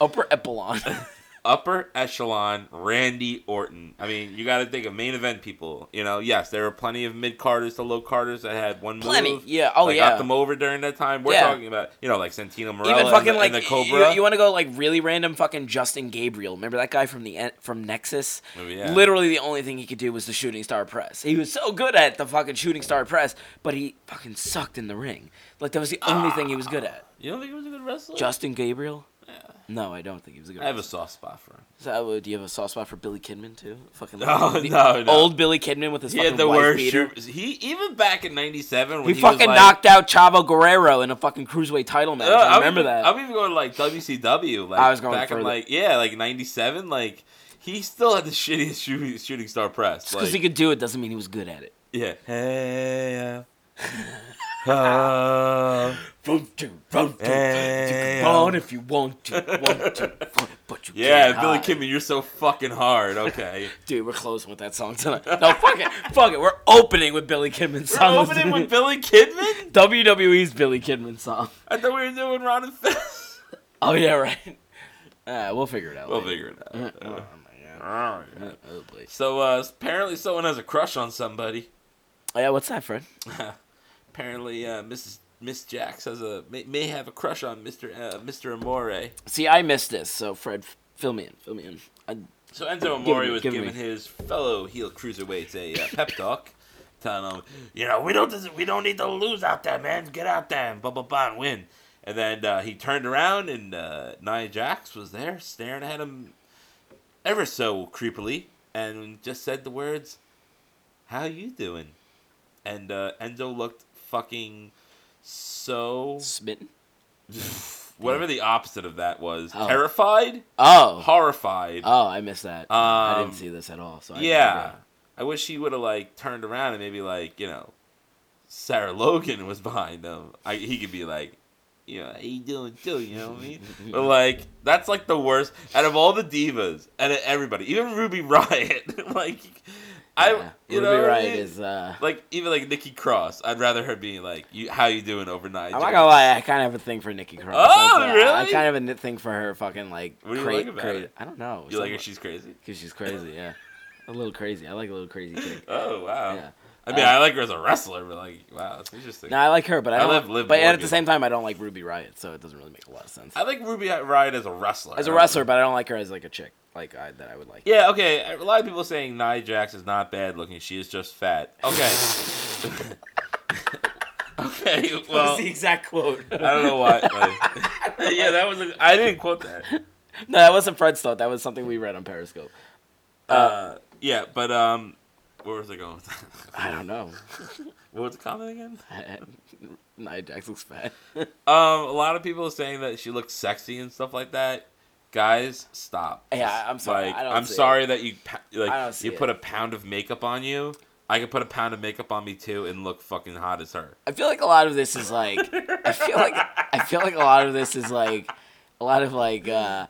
Upper echelon. upper echelon Randy Orton. I mean, you got to think of main event people. You know, yes, there were plenty of mid carders to low carders that had one Plenty, move. yeah. Oh, that yeah. got them over during that time. We're Yeah. talking about you know like Santino Marella Even fucking and, like and the Cobra. You, want to go like really random fucking Justin Gabriel? Remember that guy from the from Nexus? Oh, yeah. Literally, the only thing he could do was the shooting star press. He was so good at the fucking shooting star press, but he fucking sucked in the ring. Like that was the only thing he was good at. you don't think he was a good wrestler? Justin Gabriel? No, I don't think he was a good. I have a wrestler. soft spot for him. So, uh, do you have a soft spot for Billy Kidman too? Fucking No, the no, no. Old Billy Kidman with his He fucking had the wife worst beater. shoot. He even back in '97 when He, he, fucking was like, knocked out Chavo Guerrero in a fucking cruiserweight title match. Uh, I I'm remember even, that. I'm even going to like WCW. Like I was going back in further. like yeah, like '97. Like he still had the shittiest shooting, shooting star press. Just because Like, he could do it doesn't mean he was good at it. yeah. Hey, uh, uh, Run to, run to, Damn. run if you want to, want to, but you yeah, can't Billy hide. Kidman, you're so fucking hard. Okay. Dude, we're closing with that song tonight. No, fuck it, fuck it. We're opening with Billy Kidman's song. We're opening with Billy Kidman. WWE's Billy Kidman song. I thought we were doing Ron and Fez. Oh yeah, right. Uh, we'll figure it out. We'll later. figure it out. Oh my god. Alright. Oh boy. So uh, apparently someone has a crush on somebody. Oh yeah, what's that, Fred? apparently uh, Mrs. Miss Jax has a may, may have a crush on Mr. Uh, Mr. Amore. See, I missed this, so Fred, fill me in, fill me in. I, So Enzo Amore me- was give giving me. his fellow heel cruiserweights a uh, pep talk, telling them, you know, we don't we don't need to lose out there, man. Get out there and blah blah blah and win. And then uh, he turned around and uh, Nia Jax was there staring at him ever so creepily and just said the words, "How you doing?" And uh, Enzo looked fucking so smitten. whatever the opposite of that was Oh. terrified, Oh, horrified. oh, I missed that. I Um, didn't see this at all. So I Yeah. I wish he would have like turned around and maybe like, you know, Sarah Logan was behind him. I he could be like, you know, how you doing too, you know what I mean? but like that's like the worst out of all the divas and everybody, even Ruby Riot. like I Yeah. you Ruby know what I Riot mean? is. Uh, like even like Nikki Cross, I'd rather her be like, "You, how you doing overnight?" I'm not gonna lie, I kind of have a thing for Nikki Cross. Oh, Like, uh, really? I kind of have a thing for her fucking like. What do you cra- like about cra- it? I don't know. You like her? She's crazy. because she's crazy. Yeah, a little crazy. I like a little crazy chick. Oh wow. Yeah. I mean, Uh, I like her as a wrestler, but like, wow, that's interesting. No, I like her, but I I don't. love Liv but at the same time, I don't like Ruby Riot, so it doesn't really make a lot of sense. I like Ruby Riot as a wrestler. As a wrestler, but I don't like her as like a chick, like I, that I would like. Yeah, okay. A lot of people saying Nia Jax is not bad looking. She is just fat. Okay. okay. Well, the exact quote? I don't know why. Like, yeah, that was. A, I didn't quote that. no, that wasn't Fred's thought. That was something we read on Periscope. Uh, yeah, but um, where was I going with that? I don't know. What was the comment again? Nia Jax looks fat. Um, a lot of people are saying that she looks sexy and stuff like that. Guys, stop. Yeah, I'm sorry. Like, I don't I'm sorry that you like you put it. a pound of makeup on you. I could put a pound of makeup on me too and look fucking hot as her. I feel like a lot of this is like. I feel like I feel like a lot of this is like a lot of like uh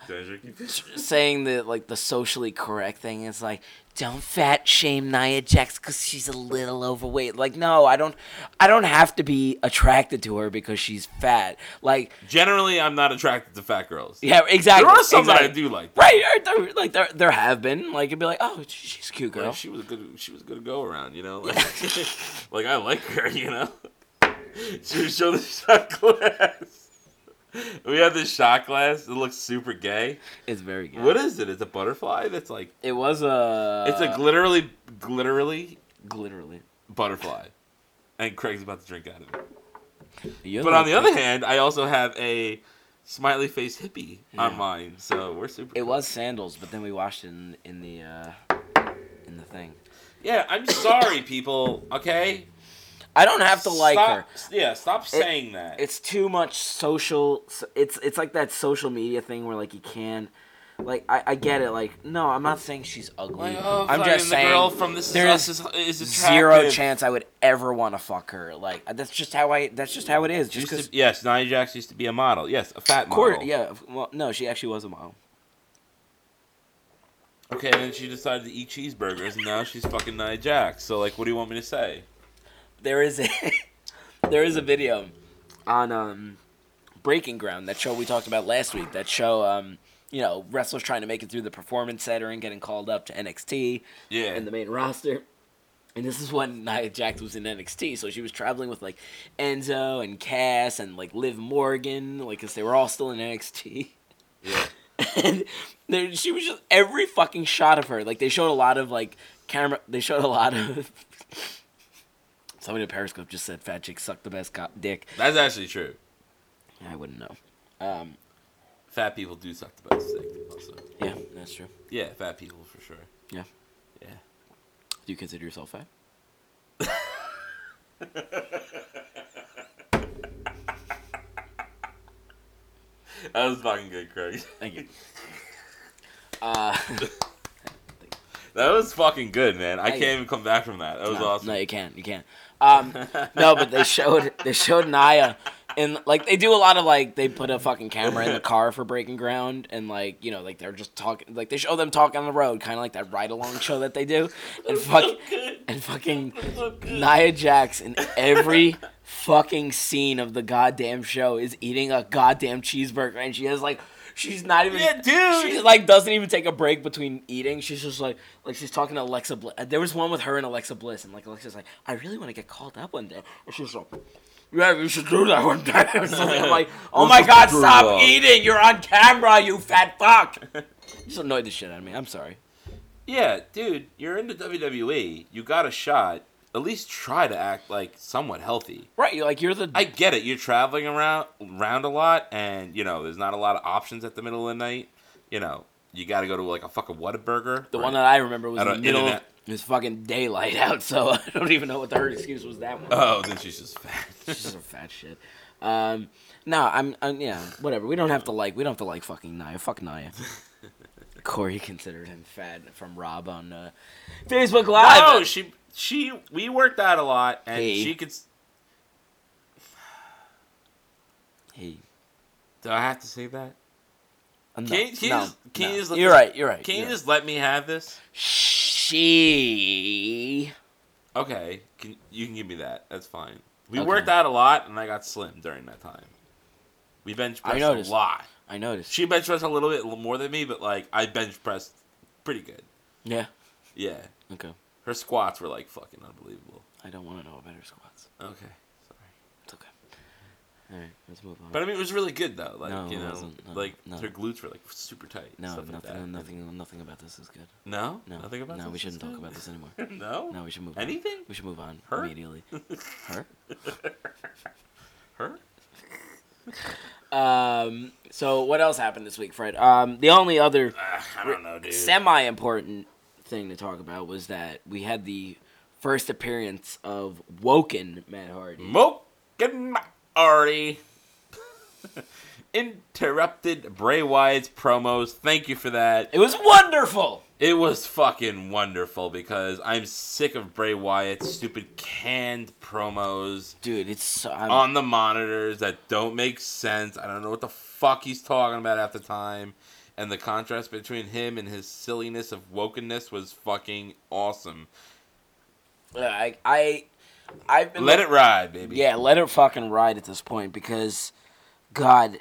saying the like the socially correct thing is like don't fat shame Nia Jax because she's a little overweight. Like no, I don't. I don't have to be attracted to her because she's fat. Like Generally, I'm not attracted to fat girls. yeah, exactly. There are some that I do like. Right, right, there, like there, there have been like it'd be like, oh, she's a cute girl. Like, she was a good. She was a good go around. You know, like, like I like her. You know, she would show the shot glass. We have this shot glass. It looks super gay. It's very good. What is it? It's a butterfly. That's like. It was a. It's a glitterly, glitterly glitterly butterfly, and Craig's about to drink out of it. You're But on the other hand, I also have a smiley face hippie on mine, so we're super. it was sandals, but then we washed it in, in the uh, in the thing. Yeah, I'm sorry, people. Okay. I don't have to like Stop- her. Yeah, stop saying that. It's too much social. It's it's like that social media thing where like you can, like I, I get it. Like no, I'm not saying she's ugly. Like, oh, I'm just the saying girl from This Is there is is- is zero chance I would ever want to fuck her. Like uh, that's just how I. That's just how it is. Just because. yes, Nia Jax used to be a model. Yes, a fat model. Yeah. Well, no, she actually was a model. Okay, then she decided to eat cheeseburgers, and now she's fucking Nia Jax. So, like, what do you want me to say? There is a there is a video on um Breaking Ground, that show we talked about last week. That show, um, you know, wrestlers trying to make it through the performance center and getting called up to NXT Yeah. and the main roster. And this is when Nia Jax was in NXT, so she was traveling with like Enzo and Cass and like Liv Morgan, like because they were all still in NXT. Yeah. and there, she was just every fucking shot of her. Like they showed a lot of like camera. They showed a lot of. Somebody at Periscope just said fat chicks suck the best cop dick. That's actually true. I wouldn't know. Um, Fat people do suck the best dick, also. yeah, that's true. Yeah, fat people for sure. Yeah. Yeah. Do you consider yourself fat? That was fucking good, Craig. Thank you. Uh, That was fucking good, man. I Thank can't even come back from that. That was no, awesome. no, you can't. You can't. Um, no, but they showed they showed Naya, and like they do a lot of like they put a fucking camera in the car for Breaking Ground, and like you know like they're just talking like they show them talking on the road, kind of like that ride along show that they do, and fuck and fucking Nia Jax in every fucking scene of the goddamn show is eating a goddamn cheeseburger, and she has like. She's not even. Yeah, dude. She like doesn't even take a break between eating. She's just like, like she's talking to Alexa Bliss. Uh, there was one with her and Alexa Bliss, and like Alexa's like, I really want to get called up one day. And she's like, Yeah, you should do that one day. Or. I'm like, Oh my god, stop that." eating! You're on camera, you fat fuck. just annoyed the shit out of me. I'm sorry. Yeah, dude, you're in the WWE. You got a shot. At least try to act like somewhat healthy. Right, you're like you're the. I get it. You're traveling around around a lot, and you know there's not a lot of options at the middle of the night. You know, you got to go to like a fucking Whataburger. the one that I remember was At in a the middle. Internet- it was fucking daylight out, so I don't even know what the her excuse was that one. Oh, then she's just fat. She's just a fat shit. Um, no, I'm, I'm, yeah, whatever. We don't have to like, we don't have to like fucking Nia. Fuck Nia. Corey considered him fat from Rob on uh, Facebook Live. no, she she we worked out a lot, and Hey. she could. s- Hey, Do I have to say that? uh, no, Can you, can you just, can no. you just let you're right. You're right. Can you you're just let me have this? She. Okay, can you can give me that? That's fine. We Okay. worked out a lot, and I got slim during that time. We bench pressed a lot. I noticed. She bench pressed a little bit more than me, but like I bench pressed pretty good. yeah. Yeah, Okay. Her squats were like fucking unbelievable. I don't want to know about her squats. Okay, sorry. It's okay. All right, let's move on. But I mean, it was really good though. Like No, you it know, wasn't. No, like no. her glutes were like super tight. no, stuff like nothing, that. nothing, nothing about this is good. No, No, nothing about this. no, we shouldn't talk about this anymore. no, No, we should move on. Anything? We should move on Her? immediately. Her? Her? Um. So what else happened this week, Fred? Um. The only other I don't know, dude. semi-important thing to talk about was that we had the first appearance of Woken Matt Hardy. Moken Artie interrupted Bray Wyatt's promos. Thank you for that. It was wonderful. It was fucking wonderful because I'm sick of Bray Wyatt's stupid canned promos Dude, it's so, on the monitors that don't make sense. I don't know what the fuck he's talking about at the time. And the contrast between him and his silliness of wokenness was fucking awesome. Uh, I I I've been Let it ride, baby. Yeah, let it fucking ride at this point because, God,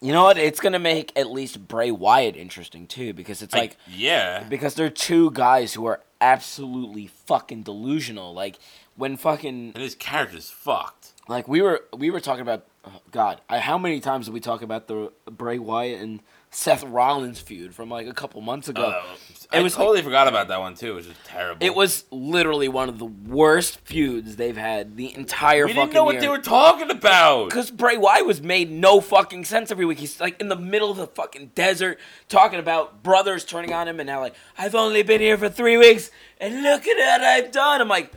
you know what? It's gonna make at least Bray Wyatt interesting too because it's Like, like yeah. because they're two guys who are absolutely fucking delusional. Like when fucking And his character's fucked. like we were we were talking about oh, God, I, how many times did we talk about the Bray Wyatt and Seth Rollins feud from like a couple months ago? Uh, It I was totally forgot about that one too. It was just terrible. It was literally one of the worst feuds they've had the entire We fucking didn't know what year. they were talking about. Because Bray Wyatt was made no fucking sense every week. He's like in the middle of the fucking desert talking about brothers turning on him and now like, I've only been here for three weeks and look at what I've done. I'm like,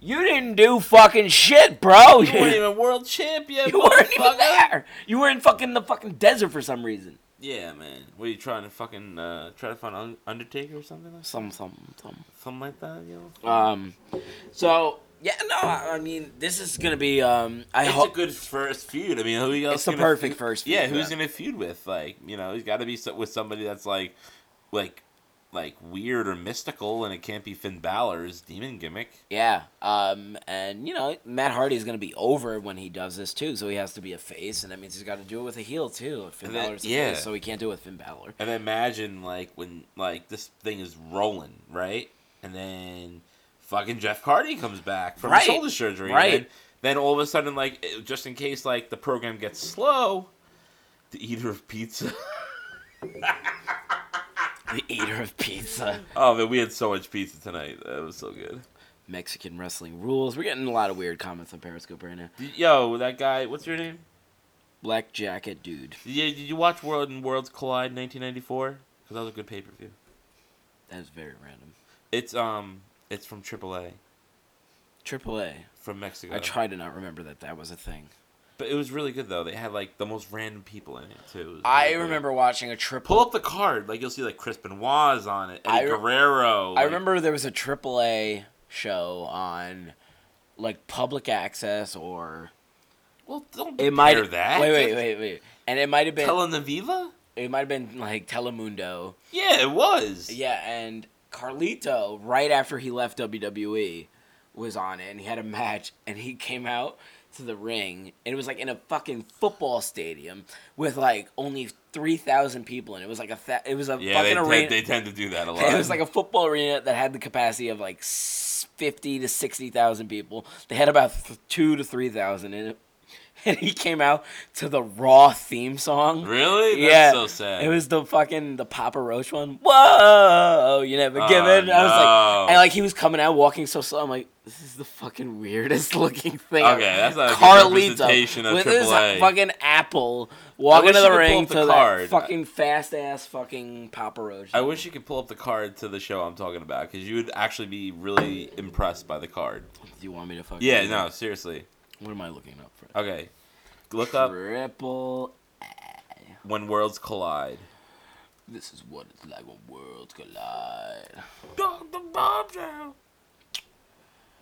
you didn't do fucking shit, bro. You weren't even world champion. You weren't even there. You were in fucking the fucking desert for some reason. Yeah, man. What are you trying to fucking uh, try to find Un- Undertaker or something like Some, some, some. something like that? You know. Um, so yeah, no, I I mean, this is gonna be. Um, I It's hope a good first feud. I mean, who else? It's the perfect feud- first feud Yeah, who's gonna feud with? Like, you know, he's got to be so- with somebody that's like, like, like weird or mystical, and it can't be Finn Balor's demon gimmick. Yeah, um, and you know Matt Hardy is gonna be over when he does this too, so he has to be a face, and that means he's got to do it with a heel too. If Finn then- Balor's a yeah. face, so he can't do it with Finn Balor. And imagine like when like this thing is rolling, right? And then fucking Jeff Hardy comes back from Right. shoulder surgery. and Right. then, then all of a sudden, like just in case like the program gets slow, the eater of pizza. The eater of pizza. oh man, we had so much pizza tonight. That was so good. Mexican wrestling rules. We're getting a lot of weird comments on Periscope right now. Yo, that guy. What's your name? Black jacket dude. You, did you watch World and Worlds Collide 1994? Because that was a good pay per view. That is very random. It's um, it's from AAA AAA. From Mexico. I try to not remember that that was a thing. But it was really good though. They had like the most random people in it too. It I remember watching a triple. Pull up the card, like you'll see like Chris Benoit's on it, Eddie I re- Guerrero. I like- remember there was a triple A show on, like public access or Well, don't it might. that. Wait, wait, wait, wait. And it might have been. Telenovela? it might have been like Telemundo. Yeah, it was. Yeah, and Carlito, right after he left WWE, was on it, and he had a match, and he came out to the ring, and it was like in a fucking football stadium with like only three thousand people, and it was like a fa- it was a Yeah, they, fucking te- arena. they tend to do that a lot. it was like a football arena that had the capacity of like fifty to sixty thousand people. They had about th- two to three thousand in it. And he came out to the Raw theme song. really? That's yeah, so sad. It was the fucking the Papa Roach one. Whoa, you never oh, give Oh, it. I was like, and like he was coming out walking so slow. I'm like, this is the fucking weirdest looking thing. Okay, that's not a Carlito of with his fucking apple walking to the ring the to card. that fucking fast ass fucking Papa Roach. I wish you could pull up the card to the show I'm talking about because you would actually be really impressed by the card. Do you want me to fucking? Yeah, no, seriously. What am I looking up for? Okay, look up Triple. A. when worlds collide. This is what it's like when worlds collide. Dr. Bombshell.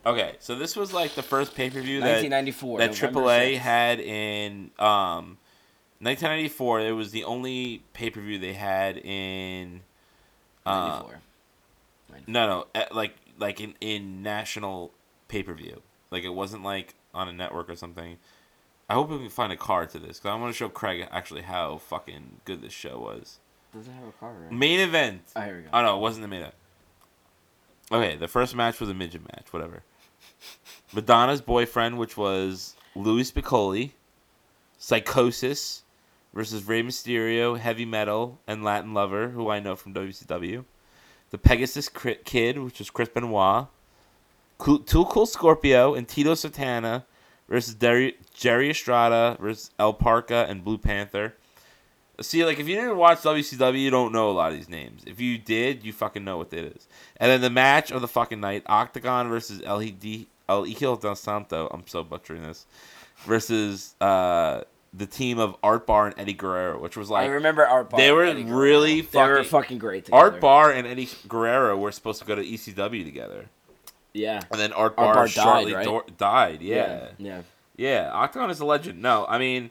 Okay, so this was like the first pay per view that 1994. that November AAA 6th. had in um, 1994. It was the only pay per view they had in. Uh, 94. no, no, eh, like like in in national pay per view. Like it wasn't like on a network or something. I hope we can find a card to this because I want to show Craig actually how fucking good this show was. Does it have a card? Right? Main event. Oh, here we go. Oh no, it wasn't the main event. Okay, the first match was a midget match, whatever. Madonna's boyfriend, which was Louie Spicolli, Psychosis versus Rey Mysterio, Heavy Metal, and Latin Lover, who I know from WCW. The Pegasus Kid, which was Chris Benoit. Cool, Too Cool Scorpio and Tito Santana versus Jerry, Jerry Estrada versus El Parca and Blue Panther. See, like if you didn't watch WCW, you don't know a lot of these names. If you did, you fucking know what it is. And then the match of the fucking night: Octagon versus El Hid- El Hijo del Santo. I'm so butchering this. Versus uh, the team of Art Barr and Eddie Guerrero, which was like. I remember Art Barr. they were really They were fucking- fucking great together. Art Barr and Eddie Guerrero were supposed to go to ECW together, Yeah. and then Art Art Barr, Barr died, shortly right? do- died. Yeah. Yeah. Yeah, Octagon is a legend. No, I mean,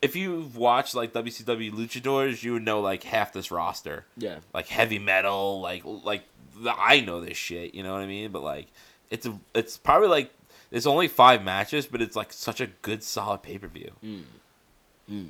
if you've watched like WCW Luchadors, you would know like half this roster, Yeah. like heavy metal, like like the, I know this shit. You know what I mean? But like, it's a it's probably like there's only five matches, but it's like such a good solid pay per view. Hmm. Hmm.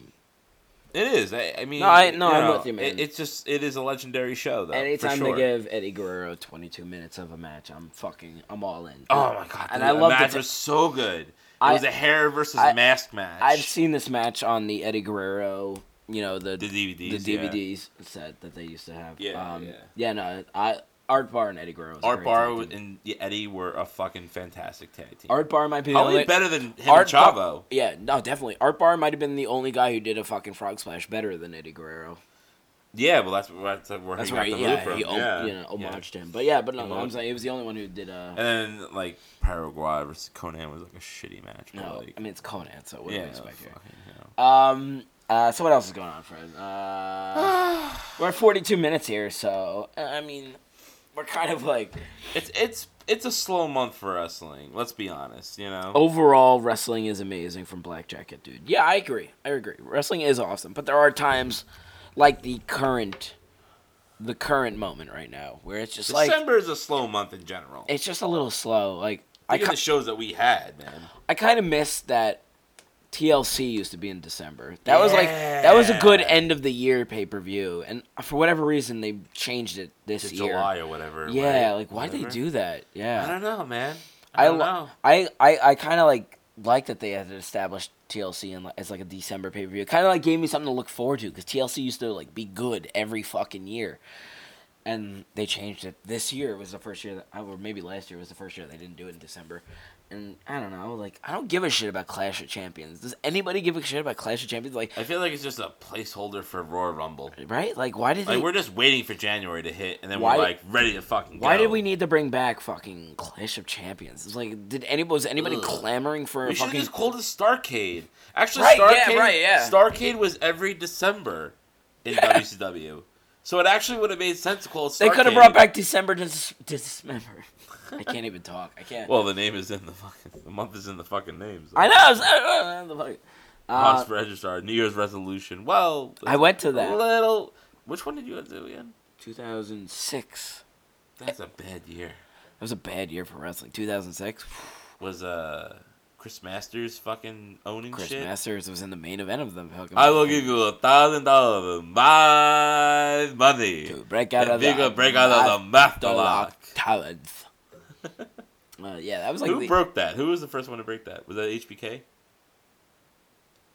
It is. I, I mean. No, I- no, I'm know, with you, man. It, it's just it is a legendary show though. for Anytime sure. they give Eddie Guerrero 22 minutes of a match, I'm fucking, I'm all in. Oh my god! And the I love match the. was so good. It I- was a hair versus I- mask match. I've seen this match on the Eddie Guerrero, you know, the The DVDs, the yeah. DVDs set that they used to have. Yeah, um, yeah. Yeah, no, I Art Barr and Eddie Guerrero. A Art Barr and Eddie were a fucking fantastic tag team. Art Barr might be the Probably only better than him Art Chavo. Barr, yeah, no, definitely. Art Barr might have been the only guy who did a fucking frog splash better than Eddie Guerrero. Yeah, well, that's that's where That's he got right. the Yeah, move from. he yeah, you know yeah. homaged him. But yeah, but no, I'm saying he was the only one who did. Uh, And then like Perro Aguayo versus Konnan was like a shitty match. No, like, I mean it's Konnan, so what do yeah, we expect here? fucking, you know. Um, Uh, so what else is going on, Fred? Uh, we're at 42 minutes here, so uh, I mean, we're kind of like It's it's it's a slow month for wrestling. Let's be honest. You know. overall wrestling is amazing from Black Jacket, dude. Yeah, I agree. I agree. Wrestling is awesome, but there are times like the current, the current moment right now where it's just like December is a slow month in general. it's just a little slow. Like I, Look at ki- the shows that we had, man. I kind of miss that TLC used to be in December. That was like that was a good end of the year pay per view, and for whatever reason they changed it this To year. July or whatever. Yeah, right? like why'd they do that? Yeah, I don't know, man. I I don't lo- know. I I, I kind of like like that they had established TLC like, as like a December pay per view. It kind of like gave me something to look forward to because TLC used to like be good every fucking year, and they changed it. This year It was the first year that, or maybe last year was the first year they didn't do it in December. And I don't know, like I don't give a shit about Clash of Champions. Does anybody give a shit about Clash of Champions? Like, I feel like it's just a placeholder for Royal Rumble. right? Like, why did Like they? we're just waiting for January to hit, and then Why- we're like ready to fucking. Why go. did we need to bring back fucking Clash of Champions? It's like, did any was anybody Ugh. clamoring for a We should fucking? just called it Starcade. Actually, Right, yeah, Starcade, right, yeah. Starcade was every December in WCW, so it actually would have made sense to call it. Starcade. They could have brought back December to dis- December. I can't even talk. I can't. Well, the name is in the fucking. The month is in the fucking names. I know. I was- uh, the fuck- Uh, House Registrar, New Year's resolution. Well, I went to that. Little. Which one did you do again? 2006. That's a bad year. That was a bad year for wrestling. 2006. Was uh Chris Masters fucking owning Chris shit? Masters was in the main event of the fucking. I will give you a thousand dollars, my money. to break out of If you the break out of the master lock. Uh, yeah, that was like Who the, broke that? Who was the first one to break that? Was that HBK?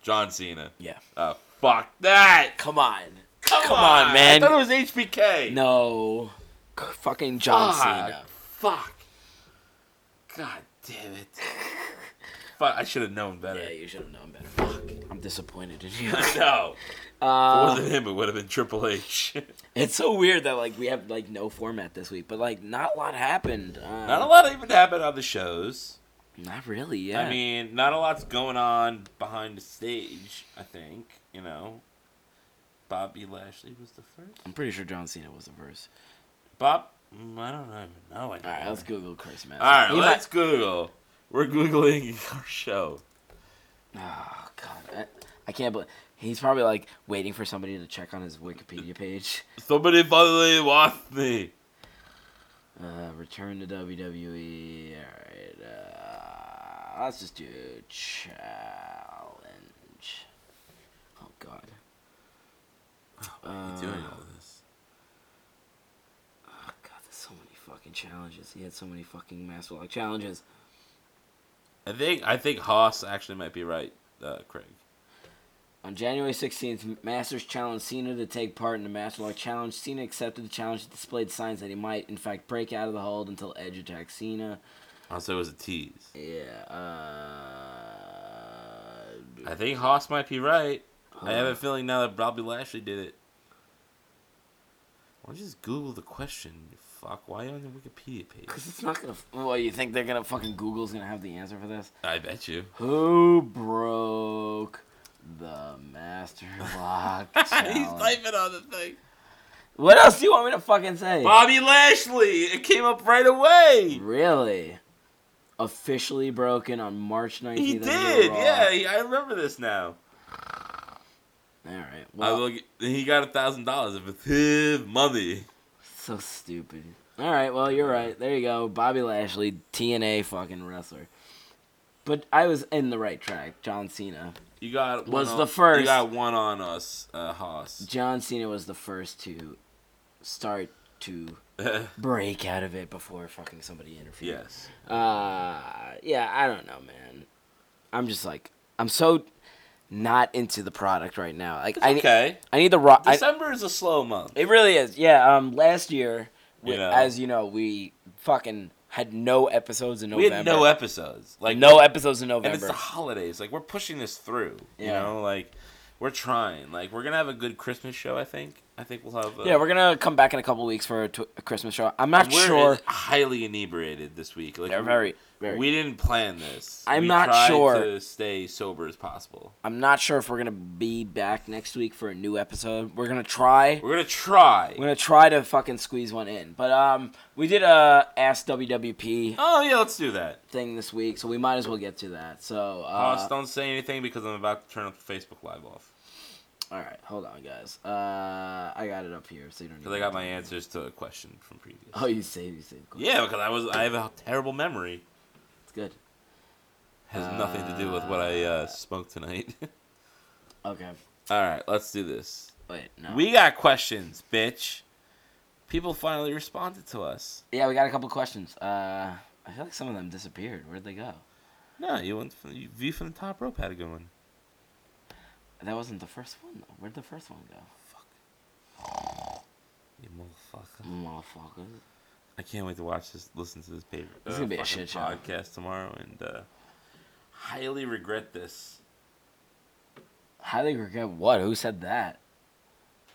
John Cena. yeah. Oh, fuck that! Come on. Come, Come on, man. I thought it was HBK. No. Fucking John Fuck. Cena. Fuck. God damn it. Fuck, I should have known better. Yeah, you should have known better. Fuck. I'm disappointed in you. no. If it Uh, wasn't him, it would have been Triple H. it's so weird that like we have like no format this week, but like not a lot happened. Uh, Not a lot even happened on the shows. Not really. Yeah. I mean, not a lot's going on behind the stage, I think. You know, Bobby Lashley was the first. I'm pretty sure John Cena was the first. Bob, mm, I don't even know. All right, anymore. let's Google Chris. All right, He let's Google. We're googling our show. Oh God, I, I can't believe he's probably like waiting for somebody to check on his Wikipedia page. Somebody finally wants me. Uh, return to WWE. All right. Uh, let's just do challenge. Oh God. Why are you doing all this? Oh God, there's so many fucking challenges. He had so many fucking Master Lock challenges. I think I think Haas actually might be right, uh, Craig. On January 16th, Masters challenged Cena to take part in the Master Lock Challenge. Cena accepted the challenge and displayed signs that he might, in fact, break out of the hold until Edge attacked Cena. Also, it was a tease. Yeah, uh. I think Haas might be right. I have a feeling now that Bobby Lashley did it. Why don't you just Google the question? You fuck. Why on the Wikipedia page? Because it's not gonna. Well, you think they're gonna fucking Google's gonna have the answer for this? I bet you. Who broke the Master Lock He's typing on the thing. what else do you want me to fucking say? Bobby Lashley. It came up right away. Really? Officially broken on March 19th. He did. Yeah, he- I remember this now. All right. I Well, will get- he got a thousand dollars if it's his money. so stupid. All right. Well, you're right. There you go. Bobby Lashley, TNA fucking wrestler. But I was in the right track. John Cena. You got one Was on- the first. You got one on us, uh, Haas. John Cena was the first to start to break out of it before fucking somebody interfered. yes. Uh, yeah, I don't know, man. I'm just like, I'm so not into the product right now. Like, I, okay. I need the. I, December is a slow month. it really is. Yeah. Um, last year, we, You know. as you know, we fucking had no episodes in November. We had no episodes. Like no episodes in November. and it's the holidays. Like we're pushing this through. You Yeah. know, like we're trying. Like we're gonna have a good Christmas show. I think. I think we'll have. Uh, Yeah, we're gonna come back in a couple weeks for a, tw- a Christmas show. I'm not we're sure. highly inebriated this week. Like They're very, very. We didn't plan this. I'm We not tried sure. to stay sober as possible. I'm not sure if we're gonna be back next week for a new episode. We're gonna try. We're gonna try. We're gonna try to fucking squeeze one in. But um, we did a Ask WWP Oh yeah, let's do that. thing this week, so we might as well get to that. So Hoss, uh, don't say anything because I'm about to turn up the Facebook Live off. All right, hold on, guys. Uh, I got it up here, so you don't. Because I got my answers to a question from previous. Oh, you saved, you saved. Cool. Yeah, because I was I have a terrible memory. it's good. Has nothing to do with what I uh, smoked tonight. Okay. All right, let's do this. Wait, no. We got questions, bitch. People finally responded to us. yeah, we got a couple questions. Uh, I feel like some of them disappeared. Where'd they go? No, you went from, you, view from the top rope had a good one. That wasn't the first one though. Where'd the first one go? Fuck. You motherfucker. Motherfucker. I can't wait to watch this, listen to this paper. This is gonna be a shit show. podcast tomorrow, and uh, highly regret this. Highly regret what? Who said that?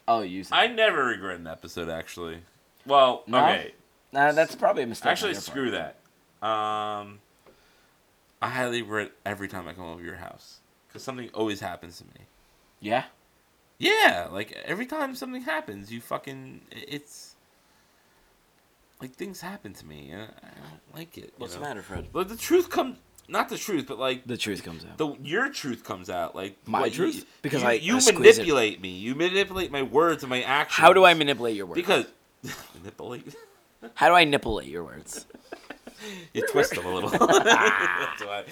Oh, you said. I never regret an episode, actually. Well, No? okay. Nah, that's probably a mistake. Actually, screw part. that. Um, I highly regret every time I come over your house because something always happens to me. Yeah. Yeah, like every time something happens, you fucking it's like things happen to me, and I don't like it. you What's the matter, Fred? But the truth comes, not the truth, but like The truth comes out. the your truth comes out. Like My what you- truth? Because you, I- you I squeeze it. manipulate me. You manipulate my words and my actions. How do I manipulate your words? Because manipulate. How do I nipulate your words? You twist them a little. Ah. That's why.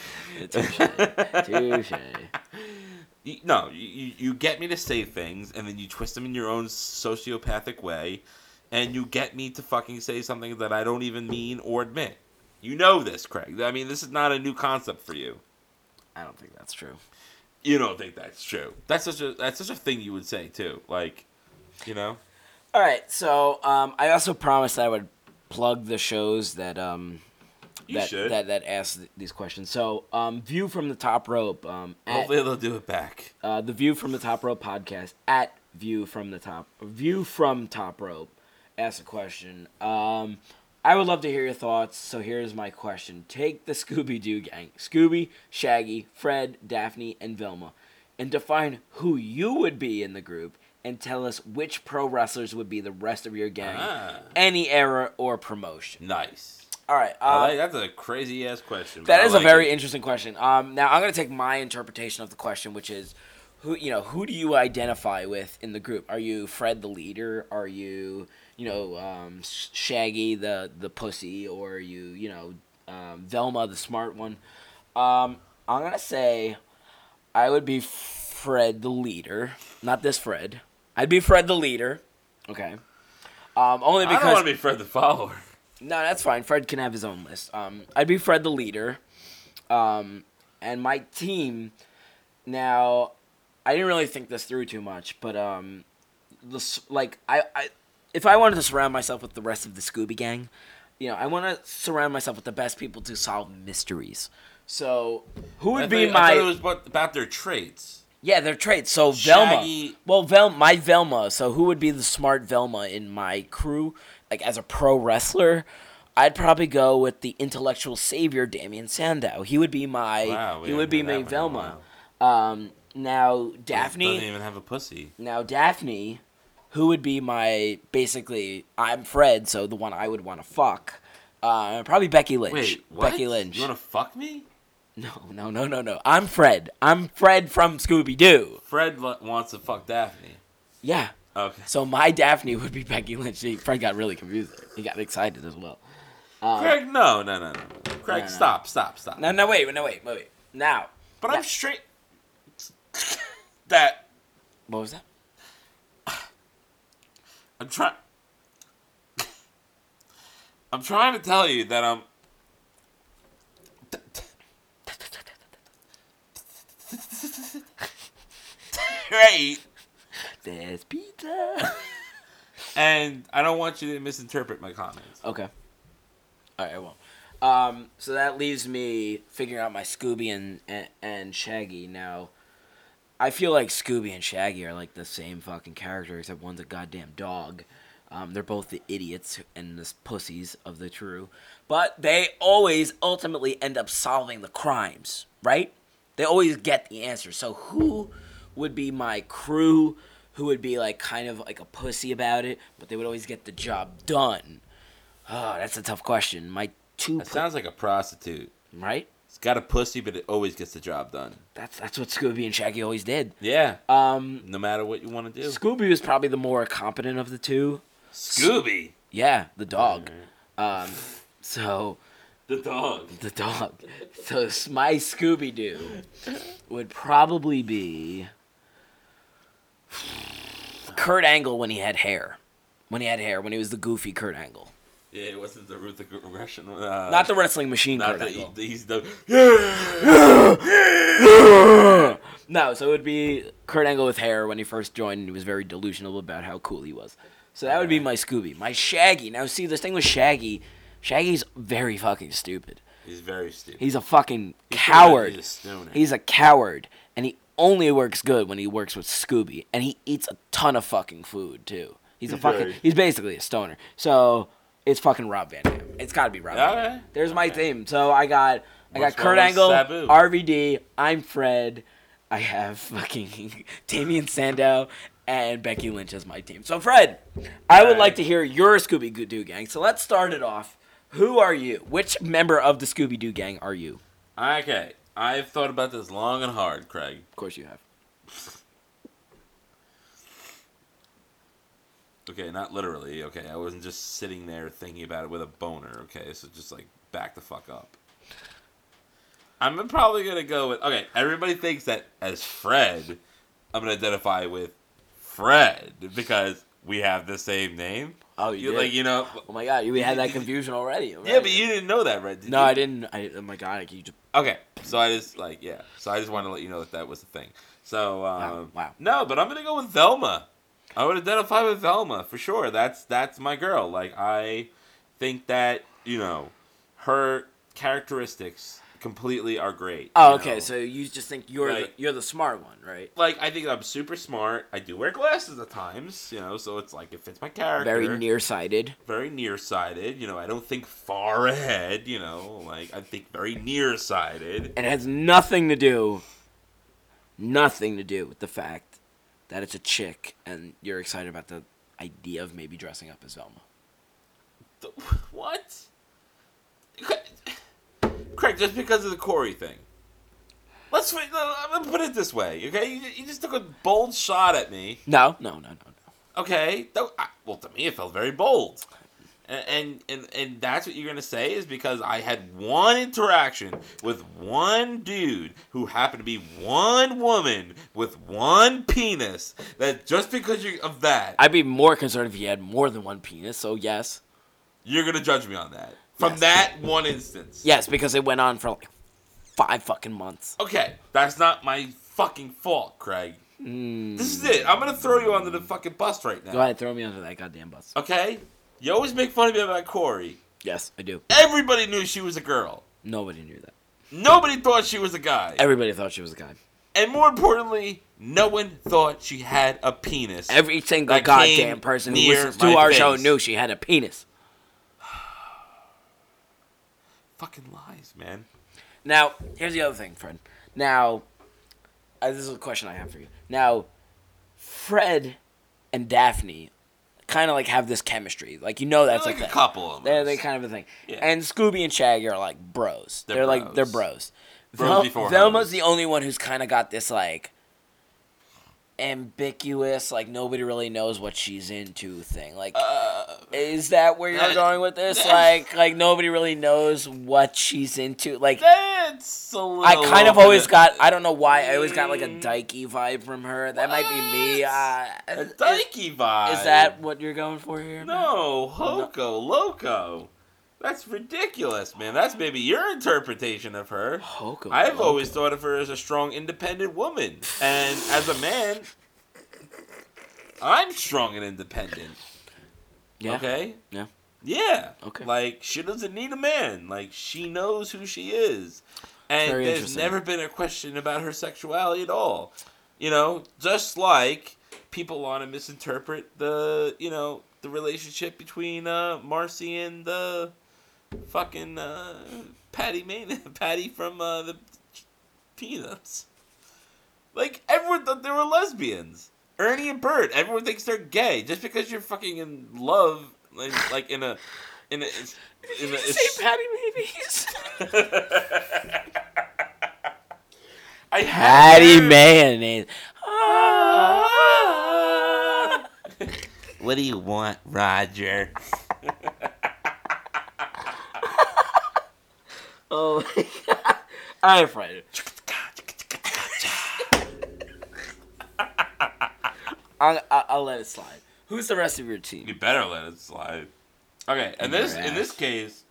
Touche. Touche. You- no, you, you get me to say things, and then you twist them in your own sociopathic way, and you get me to fucking say something that I don't even mean or admit. You know this, Craig. I mean, this is not a new concept for you. I don't think that's true. You don't think that's true. That's such a that's such a thing you would say too. Like, you know. All right. So um, I also promised I would plug the shows that um You that, should. that that ask th- these questions. So um, view from the top rope. Um, at, Hopefully they'll do it back. uh, the View from the Top Rope podcast at View from the Top View from Top Rope. Ask a question. Um, I would love to hear your thoughts. So here's my question: Take the Scooby Doo gang, Scooby, Shaggy, Fred, Daphne, and Velma, and define who you would be in the group, and tell us which pro wrestlers would be the rest of your gang, Ah. any era or promotion. Nice. All right. Uh, like, that's a crazy ass question. That is is a very it. interesting question. Um, now I'm going to take my interpretation of the question, which is, who you know, who do you identify with in the group? Are you Fred the leader? Are you you know um, Shaggy the the pussy, or are you you know um, Velma the smart one? Um, I'm gonna say I would be Fred the leader, not this Fred. I'd be Fred the leader. Okay. Um, only because I don't want to be Fred the follower. No, that's fine. Fred can have his own list. Um, I'd be Fred the leader. Um, and my team. Now, I didn't really think this through too much, but um, the like I, I if I wanted to surround myself with the rest of the Scooby Gang, you know, I want to surround myself with the best people to solve mysteries. So, who would I be thought- I thought my it was about, about their traits. yeah, their traits. So Shaggy- Velma. Well, Vel my Velma. So who would be the smart Velma in my crew? Like as a pro wrestler, I'd probably go with the intellectual savior Damien Sandow. He would be my. Wow, he would be my had that one in a Velma. Um, now Daphne Doesn't even have a pussy. Now Daphne, who would be my basically? I'm Fred, so the one I would want to fuck. Uh, probably Becky Lynch. Wait, what? Becky Lynch. You want to fuck me? No, no, no, no, no. I'm Fred. I'm Fred from Scooby Doo. Fred wants to fuck Daphne. Yeah. Okay. So my Daphne would be Becky Lynch. He, Fred got really confused. there. He got excited as well. Uh, Craig, no, no, no, no. Craig, no. stop, stop, stop. No, no, wait, no, wait, wait. Now, but. I'm straight. that what was that? I'm trying. I'm trying to tell you that I'm. Right. There's pizza. And I don't want you to misinterpret my comments. okay. All right, I won't. Um, so that leaves me figuring out my Scooby and, and and Shaggy. Now, I feel like Scooby and Shaggy are like the same fucking character, except one's a goddamn dog. Um, they're both the idiots and the pussies of the true, but they always ultimately end up solving the crimes, right? They always get the answer. So who would be my crew? Who would be like kind of like a pussy about it, but they would always get the job done? Oh, that's a tough question. My two, That pu- sounds like a prostitute. right? It's got a pussy, but it always gets the job done. That's that's what Scooby and Shaggy always did. Yeah. Um, no matter what you want to do. Scooby was probably the more competent of the two. Scooby. Yeah, the dog. Um, so The dog. the dog. So my Scooby Doo would probably be Kurt Angle when he had hair. When he had hair, when he was the goofy Kurt Angle, Yeah, it wasn't the Ruth aggression. Uh, not the wrestling machine Not Kurt the, Angle. he's the. No, so it would be Kurt Angle with hair when he first joined, and he was very delusional about how cool he was. So that would be my Scooby. My Shaggy. Now, see, this thing with Shaggy, Shaggy's very fucking stupid. He's very stupid. He's a fucking He's coward. He's a. He's a coward, and he only works good when he works with Scooby, and he eats a ton of fucking food too. He's a fucking. very- He's basically a stoner. So it's fucking Rob Van Dam. It's got to be Rob. Van. Dam. There's my theme. So I got I got What's Kurt Angle, Sabu? RVD. I'm Fred. I have fucking Damien Sandow and Becky Lynch as my team. So Fred, I would Alright. like to hear your Scooby Doo gang. So let's start it off. Who are you? Which member of the Scooby Doo gang are you? Okay, I've thought about this long and hard, Craig. Of course you have. Okay, not literally. Okay, I wasn't just sitting there thinking about it with a boner. Okay, so just like back the fuck up. I'm probably gonna go with. Okay, everybody thinks that as Fred, I'm gonna identify with Fred because we have the same name. Oh, you You like you know? Oh my god, you had that confusion already. Yeah, but you didn't know that, right? Did No, you? I didn't. I, oh my god, you just Okay, so I just like yeah, so I just wanted to let you know that that was the thing. So um, wow. no, but I'm gonna go with Velma. I would identify with Velma for sure. That's that's my girl. Like I think that you know her characteristics completely are great. Oh, okay. know? So you just think you're Right. the, you're the smart one, right? like I think I'm super smart. I do wear glasses at times, you know, so it's like it fits my character. Very nearsighted. very nearsighted. You know, I don't think far ahead. You know, like I think very nearsighted. And it has nothing to do, nothing to do with the fact that it's a chick and you're excited about the idea of maybe dressing up as Velma. The- What? Craig, just because of the Corey thing. Uh, let's. Put it this way, okay? You, you just took a bold shot at me, No, no, no, no, no. okay? Well, to me, it felt very bold. And, and and and that's what you're gonna say is because I had one interaction with one dude who happened to be one woman with one penis. That just because you of that, I'd be more concerned if you had more than one penis. So yes, you're gonna judge me on that from Yes. that one instance. yes, because it went on for like five fucking months. Okay, that's not my fucking fault, Craig. Hmm. This is it. I'm gonna throw you under the fucking bus right now. Go ahead, throw me under that goddamn bus. Okay? You always make fun of me about Corey. Yes, I do. Everybody knew she was a girl. Nobody knew that. Nobody thought she was a guy. Everybody thought she was a guy. And more importantly, no one thought she had a penis. Every single goddamn person who listens to our show knew she had a penis. Fucking lies, man. Now, here's the other thing, Fred. Now, uh, this is a question I have for you. Now, Fred and Daphne kind of like have this chemistry. Like you know that's They're like a couple almost. They're they kind of a thing. Yeah. And Scooby and Shaggy are like bros. They're, They're like they're bros. bros. Bros Vel- Velma's the only one who's kind of got this like ambiguous, like nobody really knows what she's into thing. Like, Uh, is that where you're that- going with this? Like, like nobody really knows what she's into. Like, That's a little I kind of always got. I don't know why. I always got like a dykey vibe from her. That might be me. What? Uh, a dykey vibe. is that what you're going for here? No, Hoco Loco. That's ridiculous, man. That's maybe your interpretation of her. I've always thought of her as a strong, independent woman. And as a man, I'm strong and independent. Yeah. Okay? Yeah. Yeah. Okay. Like, she doesn't need a man. Like, she knows who she is. And Very there's never been a question about her sexuality at all. You know, just like people want to misinterpret the you know the relationship between uh, Marcy and the fucking uh, Patty Main Patty from uh, the Peanuts. Like everyone thought they were lesbians. Ernie and Bert. Everyone thinks they're gay just because you're fucking in love, like, like in a in a. In a, Say Patty Mayonnaise. I had Patty her- Mayonnaise. What do you want, Roger? Oh my god. All right, Friday. I'll, I'll, I'll let it slide. Who's the rest of your team? You better let it slide. Okay, and In this your in this case,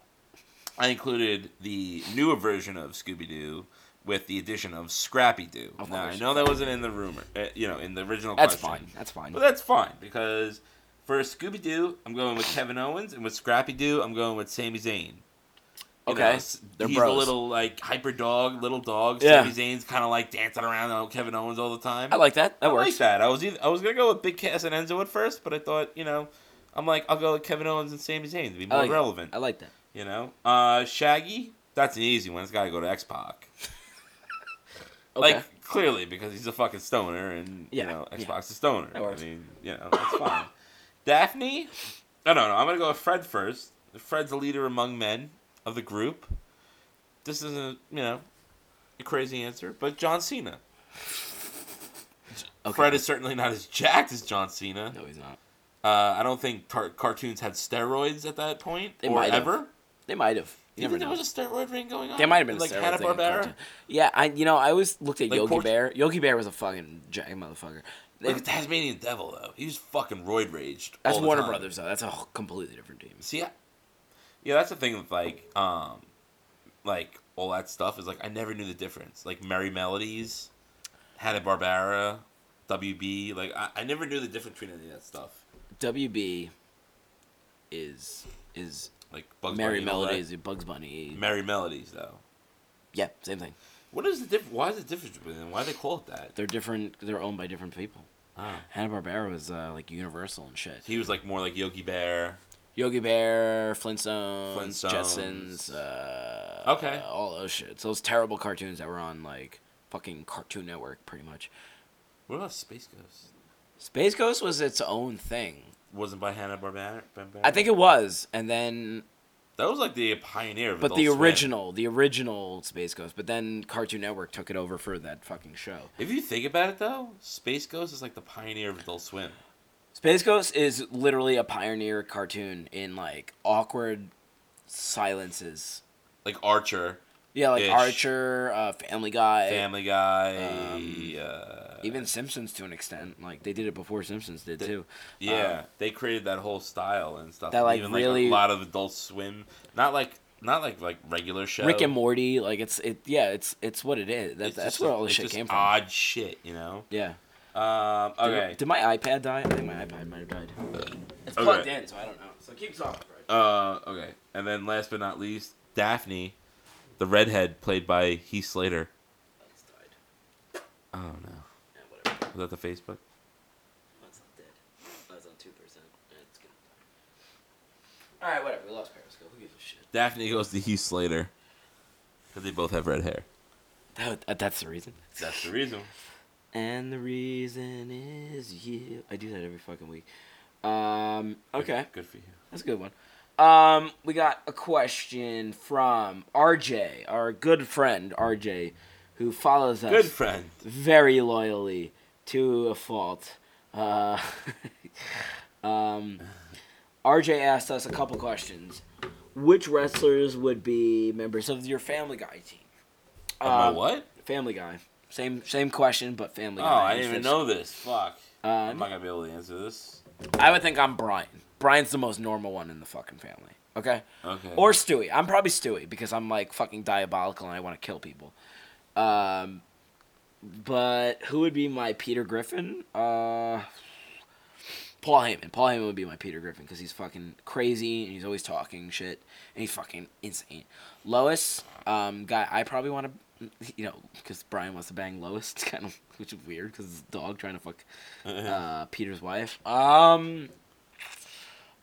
I included the newer version of Scooby Doo with the addition of Scrappy Doo. Of Now I know that wasn't in the rumor, uh, you know, in the original. That's question. fine. That's fine. But that's fine because for Scooby Doo, I'm going with Kevin Owens, and with Scrappy Doo, I'm going with Sami Zayn. You Okay, know, they're he's bros. a little like hyper dog, little dog. Yeah. Sami Zayn's kind of like dancing around on Kevin Owens all the time. I like that. That I works. like that. I was either, I was gonna go with Big Cass and Enzo at first, but I thought you know, I'm like I'll go with Kevin Owens and Sami Zayn to be I more like it. relevant. I like that. You know, uh, Shaggy. That's an easy one. It's got to go to X Pac. Okay. Like clearly because he's a fucking stoner, and Yeah, you know X yeah. A stoner. That works. I mean, you know, that's fine. Daphne. I don't know. I'm gonna go with Fred first. Fred's a leader among men of the group. This isn't, you know, a crazy answer, but John Cena. okay. Fred is certainly not as jacked as John Cena. No, he's not. Uh, I don't think tar- cartoons had steroids at that point They or might have. ever. They might have. You you never think there was a steroid ring going on? There might have been like Hanna Barbera. Yeah, I you know I always looked at Like Yogi Port- Bear. Yogi Bear was a fucking jack motherfucker. Look at Tasmanian Devil though. He was fucking roid raged. That's all the Warner time. Brothers though. That's a completely different team. See, yeah, that's the thing with like, um, like all that stuff is like I never knew the difference. Like Merrie Melodies, Hanna Barbera, WB. Like I, I never knew the difference between any of that stuff. WB is is Like Bugs Merry Bunny and all that. Melodies, Bugs Bunny. Merrie Melodies though. Yeah, same thing. What is the diff? Why is the difference between them? Why do they call it that? They're different. They're owned by different people. Ah. Hanna Barbera was uh, like Universal and shit. He was like more like Yogi Bear. Yogi Bear, Flintstones, Flintstones. Jetsons, uh, Okay. all those shits. Those terrible cartoons that were on like fucking Cartoon Network, pretty much. What about Space Ghost? Space Ghost was its own thing. Wasn't by Hanna Barbera. I think it was, and then that was like the pioneer of but the Swim. original, the original Space Ghost. But then Cartoon Network took it over for that fucking show. If you think about it though, Space Ghost is like the pioneer of Adult Swim. Space Ghost is literally a pioneer cartoon in like awkward silences. Like Archer, Yeah, like Ish. Archer, uh, Family Guy, Family Guy. um, uh, even Simpsons to an extent. Like they did it before Simpsons did too. yeah, um, they created that whole style and stuff. That, like, even really- like a lot of Adult Swim, not like not like like regular show. Rick and Morty, like it's it. Yeah, it's it's what it is. That, that's where a- all the shit came from. Odd shit, you know. Yeah. Um, Did- okay. Did, my iPad die? I think my iPad might have died. It's Okay. plugged in, so I don't know. So keep talking. Uh, okay. And then last but not least, Daphne, the redhead played by Heath Slater. It's died. Oh no, Yeah, whatever. was that the Facebook? That's not dead. That's on two percent. It's gonna die. All right, whatever. We lost Periscope. Who gives a shit? Daphne goes to Heath Slater because they both have red hair. That, that's the reason. That's the reason. And the reason is you. I do that every fucking week. Um. Okay. Good for you. That's a good one. Um, we got a question from RJ, our good friend RJ, who follows us Good friend. very loyally to a fault. Uh, um, RJ asked us a couple questions. Which wrestlers would be members of your Family Guy team? Um, my Um, what? Family Guy. Same same question, but Family Oh, Guy. I didn't even know this. Fuck. Uh, I'm not gonna be able to answer this. I would think I'm Brian. Brian's the most normal one in the fucking family. Okay. Okay. Or Stewie. I'm probably Stewie because I'm like fucking diabolical and I want to kill people. Um, but who would be my Peter Griffin? Uh, Paul Heyman. Paul Heyman would be my Peter Griffin because he's fucking crazy and he's always talking shit and he's fucking insane. Lois, um, guy I probably want to you know, because Brian wants to bang Lois. Kind of which is weird because it's a dog trying to fuck uh, Peter's wife. Um,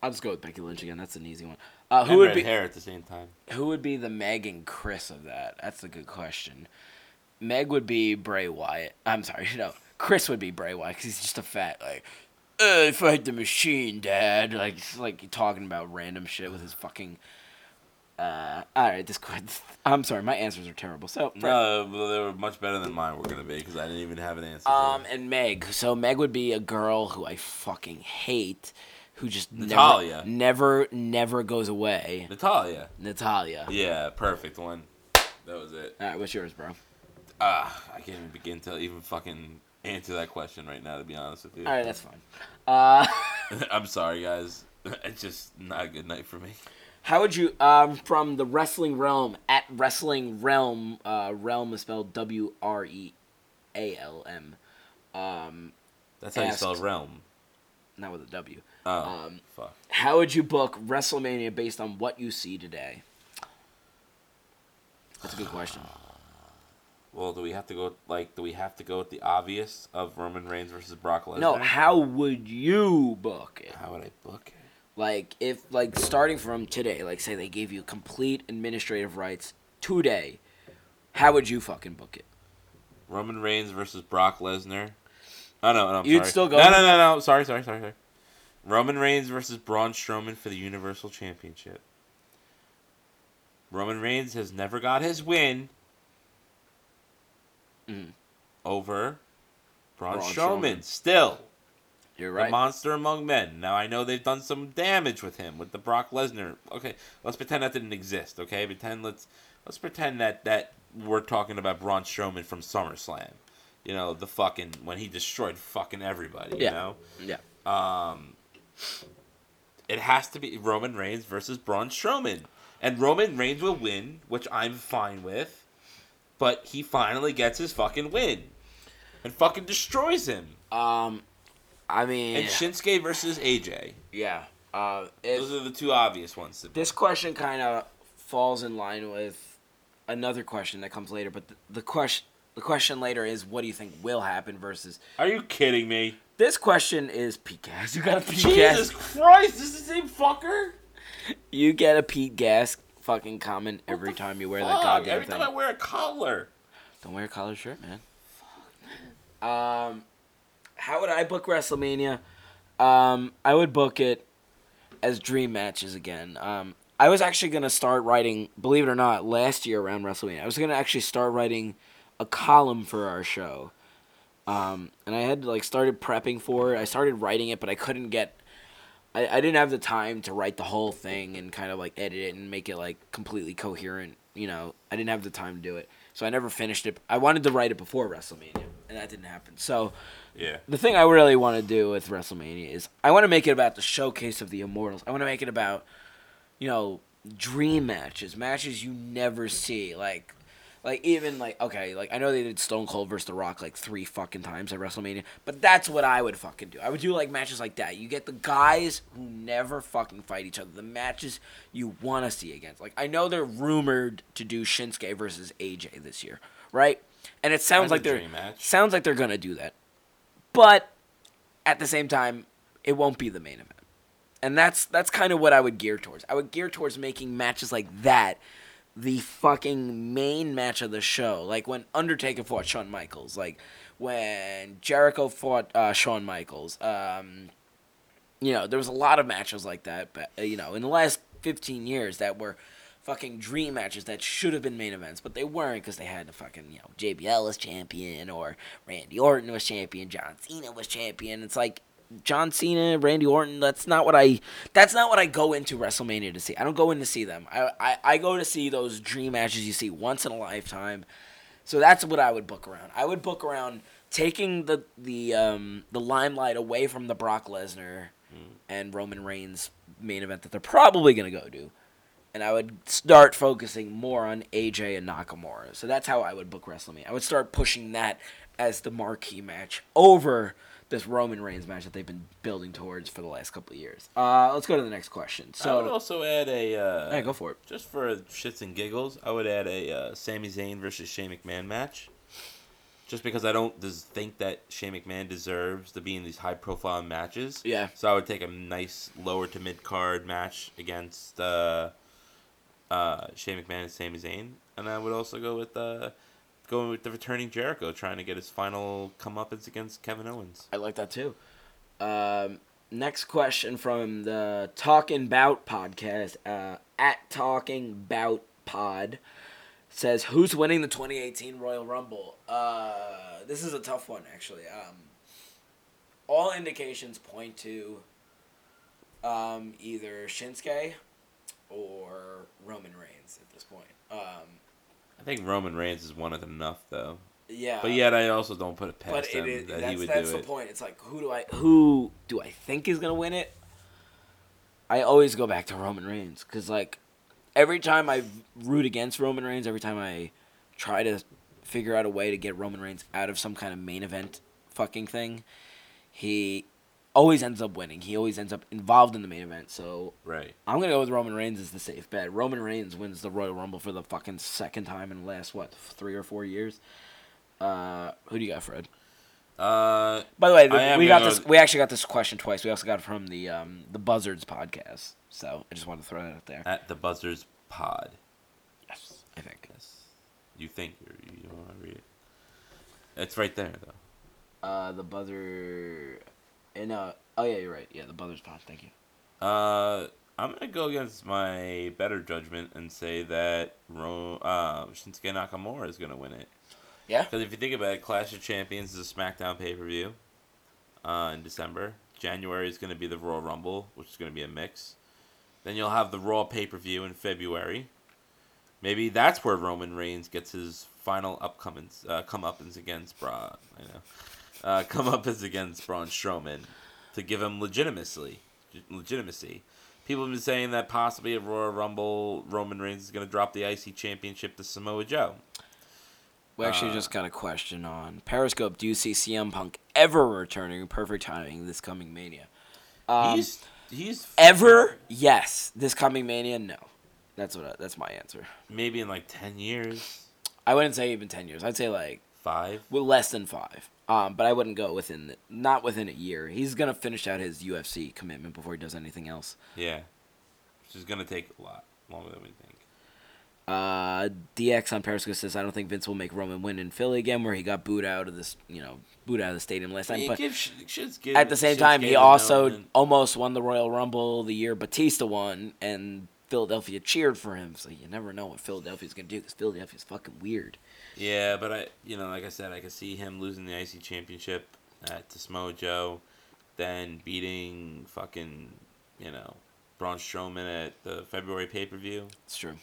I'll just go with Becky Lynch again. That's an easy one. Uh, who and would be hair at the same time. who would be the Meg and Chris of that? That's a good question. Meg would be Bray Wyatt. I'm sorry, no. Chris would be Bray Wyatt because he's just a fat like. Uh, fight the machine, Dad. Like, like talking about random shit with his fucking. Uh, all right, this. que- I'm sorry, my answers are terrible. So, No, they were much better than mine were gonna be because I didn't even have an answer. Um, and Meg. So Meg would be a girl who I fucking hate, who just Natalia. never, never, never goes away. Natalia. Natalia. Yeah, perfect one. That was it. All right, what's yours, bro? Ah, I can't even begin to even fucking answer that question right now. To be honest with you, All right, that's fine. Uh, I'm sorry, guys. It's just not a good night for me. How would you, um, from the wrestling realm at wrestling realm, uh, realm is spelled W R E A L M, um, That's how you spell realm. not with a W. Oh, Um, fuck. How would you book WrestleMania based on what you see today? That's a good question. Well, do we have to go like? Do we have to go with the obvious of Roman Reigns versus Brock Lesnar? No, how would you book it? How would I book it? Like if like starting from today, like say they gave you complete administrative rights today, how would you fucking book it? Roman Reigns versus Brock Lesnar. Oh no, no, I'm You'd sorry. still go No, with no, no, no. Sorry, sorry, sorry, sorry. Roman Reigns versus Braun Strowman for the Universal Championship. Roman Reigns has never got his win Mhm. over Braun, Braun Strowman. Strowman. Still, You're the monster among men. Now I know they've done some damage with him with the Brock Lesnar. Okay, let's pretend that didn't exist. Okay, pretend let's let's pretend that that we're talking about Braun Strowman from SummerSlam. You know the fucking when he destroyed fucking everybody. You Yeah. know, yeah. um, it has to be Roman Reigns versus Braun Strowman, and Roman Reigns will win, which I'm fine with. But he finally gets his fucking win, and fucking destroys him. Um, I mean, And Shinsuke versus AJ. yeah. Uh, Those are the two obvious ones. This question kind of falls in line with another question that comes later, but the, the question the question later is what do you think will happen versus Are you kidding me? this question is Pete Gas. You got a Pete Jesus Gas. Christ! This is the same fucker. You get a Pete Gas fucking comment every time you wear that Fuck, goddamn Every thing. time I wear a collar. Don't wear a collar shirt, man. Um, how would I book WrestleMania? Um, I would book it as dream matches again. Um, I was actually gonna start writing, believe it or not, last year around WrestleMania. I was gonna actually start writing a column for our show. Um, and I had like started prepping for it. I started writing it, but I couldn't get. I, I didn't have the time to write the whole thing and kind of like edit it and make it like completely coherent. You know, I didn't have the time to do it, so I never finished it. I wanted to write it before WrestleMania, and that didn't happen. So Yeah. the thing I really want to do with WrestleMania is I want to make it about the showcase of the Immortals. I want to make it about, you know, dream matches, matches you never see. Like, like even like okay, like I know they did Stone Cold versus The Rock like three fucking times at WrestleMania, but that's what I would fucking do. I would do like matches like that. You get the guys who never fucking fight each other, the matches you want to see against. Like I know they're rumored to do Shinsuke versus AJ this year, right? And it sounds That's like they're dream match. sounds like they're gonna do that. But at the same time, it won't be the main event. And that's that's kind of what I would gear towards. I would gear towards making matches like that the fucking main match of the show. Like when Undertaker fought Shawn Michaels, like when Jericho fought uh, Shawn Michaels. Um, you know, there was a lot of matches like that, but uh, you know, in the last 15 years that were fucking dream matches that should have been main events, but they weren't because they had the fucking, you know, JBL was champion or Randy Orton was champion, John Cena was champion. It's like John Cena, Randy Orton, that's not what I that's not what I go into WrestleMania to see. I don't go in to see them. I I, I go to see those dream matches you see once in a lifetime. So that's what I would book around. I would book around taking the the um, the limelight away from the Brock Lesnar and Roman Reigns main event that they're probably gonna go to, and I would start focusing more on AJ and Nakamura. So that's how I would book WrestleMania. I would start pushing that as the marquee match over this Roman Reigns match that they've been building towards for the last couple of years. Uh, let's go to the next question. So I would also add a. Uh, yeah, go for it. Just for shits and giggles, I would add a uh, Sami Zayn versus Shane McMahon match. Just because I don't des- think that Shane McMahon deserves to be in these high profile matches. Yeah. So I would take a nice lower to mid card match against uh, uh, Shane McMahon and Sami Zayn. And I would also go with uh, going with the returning Jericho, trying to get his final comeuppance against Kevin Owens. I like that too. Um, next question from the Talking Bout podcast uh, at Talking Bout Pod says, "Who's winning the 2018 Royal Rumble?" Uh, this is a tough one, actually. Um, all indications point to um, either Shinsuke or Roman Reigns at this point. Um, I think Roman Reigns has won it enough, though. yeah, But yet, I also don't put it past but him it is, that that's, he would that's do the it. point. It's like who do I who do I think is gonna win it? I always go back to Roman Reigns because like every time I root against Roman Reigns, every time I try to figure out a way to get Roman Reigns out of some kind of main event fucking thing, he always ends up winning. He always ends up involved in the main event. So Right. I'm gonna go with Roman Reigns as the safe bet. Roman Reigns wins the Royal Rumble for the fucking second time in the last what three or four years. Uh, who do you got, Fred? Uh, By the way, the, we got this. We actually got this question twice. We also got it from the um, the Buzzards podcast. So I just wanted to throw that out there. at the Buzzards Pod. Yes, I think. Yes. You think you're, you want to read it? It's right there, though. Uh, the Buzzer. And uh, oh yeah, you're right. Yeah, the Brothers pod. Thank you. Uh, I'm gonna go against my better judgment and say that Ro- uh, Shinsuke Nakamura is gonna win it. Yeah. Because if you think about it, Clash of Champions is a SmackDown pay per view. Uh, in December, January is gonna be the Royal Rumble, which is gonna be a mix. Then you'll have the Raw pay per view in February. Maybe that's where Roman Reigns gets his final upcomings, uh, comeuppance against Braun. I know, uh, as against Braun Strowman to give him legitimacy. Legitimacy. People have been saying that possibly at Royal Rumble, Roman Reigns is going to drop the IC Championship to Samoa Joe. We actually Uh, just got a question on Periscope. Do you see CM Punk ever returning? Perfect timing this coming Mania. Um, he's he's ever? Yes. This coming Mania? No. That's what. I, that's my answer. maybe in like ten years, I wouldn't say even ten years. I'd say like five. well, less than five. Um, but I wouldn't go within the, not within a year. He's gonna finish out his UFC commitment before he does anything else. Yeah, which is going to take a lot longer than we think. Uh, DX on Periscope says I don't think Vince will make Roman win in Philly again, where he got booed out of this, you know, booed out of the stadium last time. But give sh- shit's give- at the same time, he also almost won the Royal Rumble the year Batista won, and Philadelphia cheered for him. So you never know what Philadelphia's gonna do because Philadelphia's fucking weird. Yeah, but I, you know, like I said, I could see him losing the IC championship at to Samoa Joe, then beating fucking, you know, Braun Strowman at the February pay per view, It's true.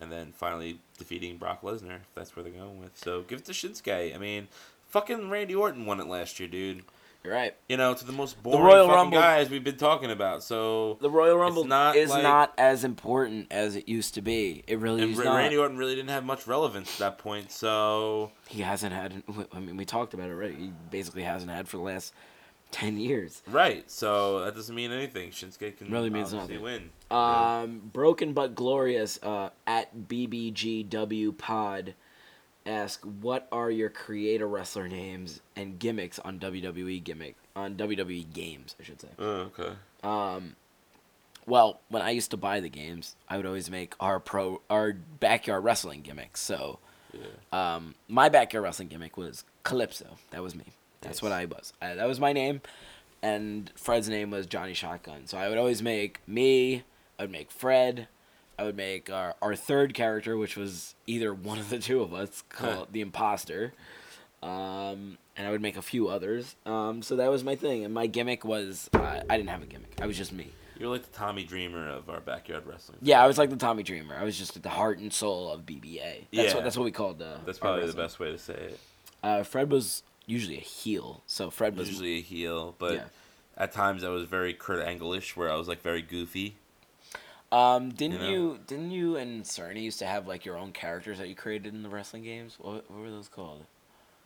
and then finally defeating Brock Lesnar. If that's where they're going with. So give it to Shinsuke. I mean, fucking Randy Orton won it last year, dude. You're right. You know, to the most boring Royal fucking Rumble- guys we've been talking about. So The Royal Rumble not is like- not as important as it used to be. It really and is not. Randy Orton really didn't have much relevance at that point. So he hasn't had. I mean, we talked about it already. He basically hasn't had for the last ten years. right. So that doesn't mean anything. Shinsuke can Really means nothing. win. Um, broken but glorious. Uh, at BBGW Pod, ask what are your creator wrestler names and gimmicks on WWE gimmick on WWE games, I should say. Oh, okay. Um, well, when I used to buy the games, I would always make our pro our backyard wrestling gimmicks. So, Yeah. um, my backyard wrestling gimmick was Calypso. That was me. That's Yes. what I was. I, that was my name, and Fred's name was Johnny Shotgun. So I would always make me. I would make Fred. I would make our, our third character, which was either one of the two of us, called the Imposter. Um, and I would make a few others. Um, so that was my thing. And my gimmick was uh, I didn't have a gimmick. I was just me. You're like the Tommy Dreamer of our backyard wrestling. Yeah, I was like the Tommy Dreamer. I was just the heart and soul of BBA. That's Yeah. what that's what we called. Uh, That's probably the best way to say it. Uh, Fred was usually a heel, so Fred was Usually a heel, but Yeah. at times I was very Kurt Angle-ish, where I was like very goofy. Um, didn't You you, didn't you and Cerny used to have like your own characters that you created in the wrestling games? What, what were those called?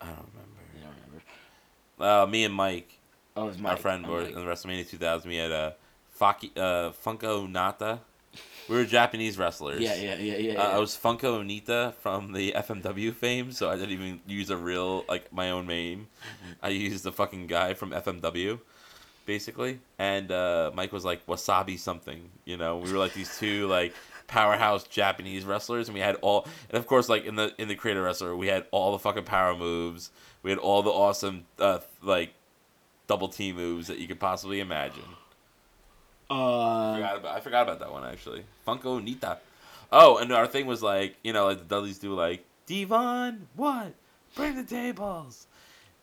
I don't remember. You don't remember? Uh, me and Mike, Oh, it was our friend Oh, Mike. in WrestleMania 2000, we had a Faki, uh, Funko Nata. We were Japanese wrestlers. Yeah, yeah, yeah, yeah. Uh, yeah. I was Funko Onita from the FMW fame, so I didn't even use a real like my own name. Mm-hmm. I used the fucking guy from FMW, basically. And uh, Mike was like Wasabi something, you know. We were like these two like powerhouse Japanese wrestlers, and we had all, and of course like in the in the creator wrestler, we had all the fucking power moves. We had all the awesome uh, like double T moves that you could possibly imagine. I uh, forgot about I forgot about that one actually. Funko Nita. Oh, and our thing was like, you know, like the Dudleys do like, Devon, what? Bring the tables.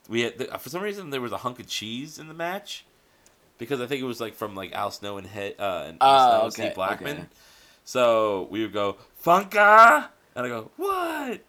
We had for some reason there was a hunk of cheese in the match because I think it was like from like Al Snow and Head uh, and Al Oh, Snow okay, Steve Blackman. okay. So we would go Funka, and I go what?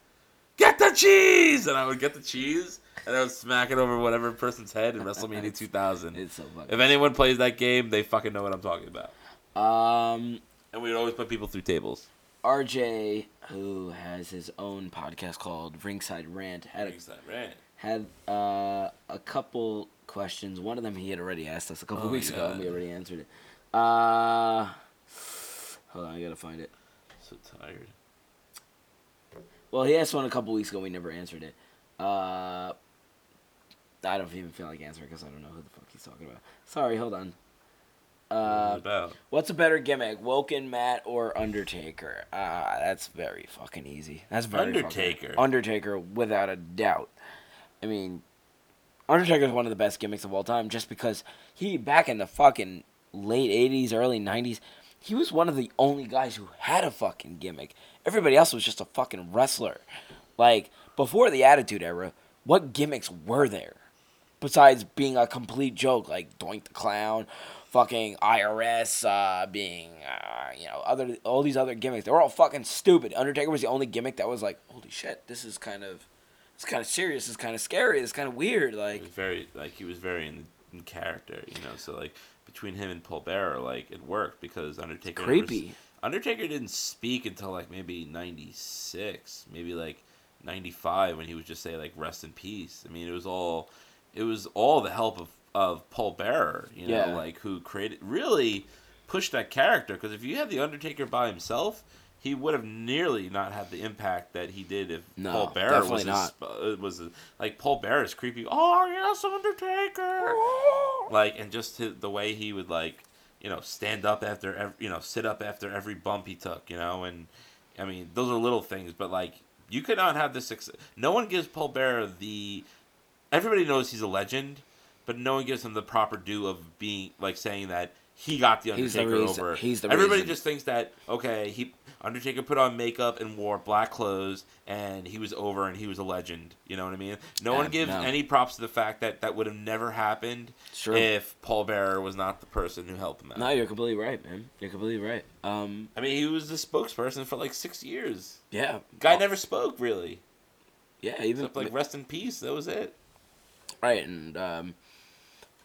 Get the cheese, and I would get the cheese, and I would smack it over whatever person's head in WrestleMania 2000. it's so fucking. If anyone plays that game, they fucking know what I'm talking about. Um, And we would always put people through tables. RJ, who has his own podcast called Ringside Rant, had a, Brings that rant. Had uh, a couple questions. One of them he had already asked us a couple Oh weeks ago, and we already answered it. Uh, hold on, I gotta find it. So tired. Well, he asked one a couple weeks ago. We never answered it. Uh, I don't even feel like answering because I don't know who the fuck he's talking about. Sorry, hold on. Uh, about? what's a better gimmick, Woken Matt or Undertaker? Ah, that's very fucking easy. That's very Undertaker. Undertaker, without a doubt. I mean, Undertaker is one of the best gimmicks of all time, just because he back in the fucking late '80s, early '90s, he was one of the only guys who had a fucking gimmick. Everybody else was just a fucking wrestler. Like before the Attitude Era, what gimmicks were there? besides being a complete joke like Doink the Clown, fucking IRS, uh, being, uh, you know, other all these other gimmicks. They were all fucking stupid. Undertaker was the only gimmick that was like, holy shit, this is kind of, it's kind of serious. It's kind of scary. It's kind of weird. Like, very like he was very in, in character, you know. So like between him and Paul Bearer, like it worked because Undertaker never creepy. Undertaker didn't speak until like maybe '96, maybe like '95 when he would just say like "Rest in peace." I mean, it was all it was all the help of of Paul Bearer, you know, Yeah. like who created really pushed that character. Because if you had the Undertaker by himself. He would have nearly not had the impact that he did if No, Paul Bearer was not. Was a, like Paul Bearer is creepy. Oh yes, Undertaker. Like and just his, the way he would like, you know, stand up after every, you know, sit up after every bump he took, you know, and I mean those are little things, but like you could not have this success. No one gives Paul Bearer the. Everybody knows he's a legend, but no one gives him the proper due of being like saying that he got the He's the Undertaker over. he's the Everybody reason. just thinks that okay, he Undertaker put on makeup and wore black clothes and he was over and he was a legend. You know what I mean? No one gives no. any props to the fact that that would have never happened Sure. if Paul Bearer was not the person who helped him out. No, you're completely right, man. You're completely right. Um, I mean, he was the spokesperson for like six years. yeah. Guy Oh, never spoke really, Yeah, even except like rest in peace. That was it. Right, and um,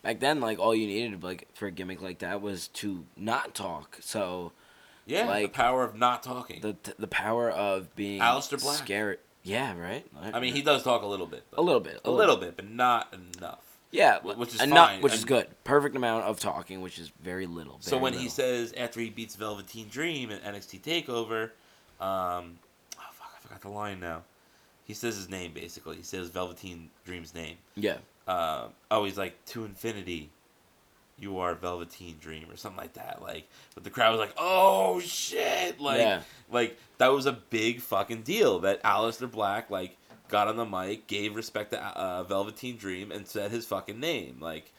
back then, like all you needed, like for a gimmick like that, was to not talk. So Yeah, Like, the power of not talking. the the power of being Aleister Black. Scary. Yeah, right. I mean, he does talk a little bit. a little bit, a little bit, but not enough. Yeah, which is and not- fine, which is good. Perfect amount of talking, which is very little. So very when he says after he beats Velveteen Dream in NXT Takeover, um, oh fuck, I forgot the line now. He says his name basically. He says Velveteen Dream's name. yeah, Uh, oh, he's like to infinity. You are Velveteen Dream or something like that. Like, but the crowd was like, "Oh shit!" Like, Yeah. like that was a big fucking deal that Aleister Black like got on the mic, gave respect to uh, Velveteen Dream, and said his fucking name. Like,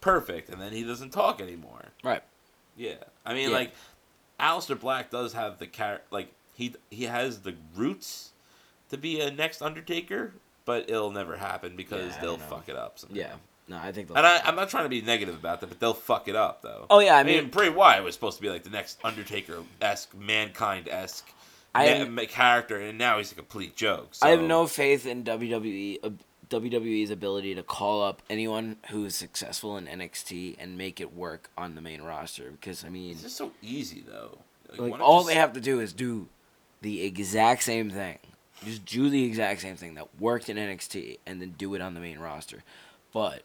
perfect. And then he doesn't talk anymore. right. Yeah, I mean, Yeah. like, Aleister Black does have the char- like he he has the roots to be a next Undertaker, but it'll never happen because Yeah, they'll fuck it up. somehow. Yeah, no, I think. they'll- and I, I'm not trying to be negative about that, but they'll fuck it up though. oh yeah, I I mean, mean, Bray Wyatt was supposed to be like the next Undertaker esque, mankind esque I am- character, and now he's a complete joke. So. I have no faith in WWE. Uh, WWE's ability to call up anyone who is successful in NXT and make it work on the main roster because I mean, It's just so easy though. Like, like all just- they have to do is do the exact same thing just do the exact same thing that worked in nxt and then do it on the main roster but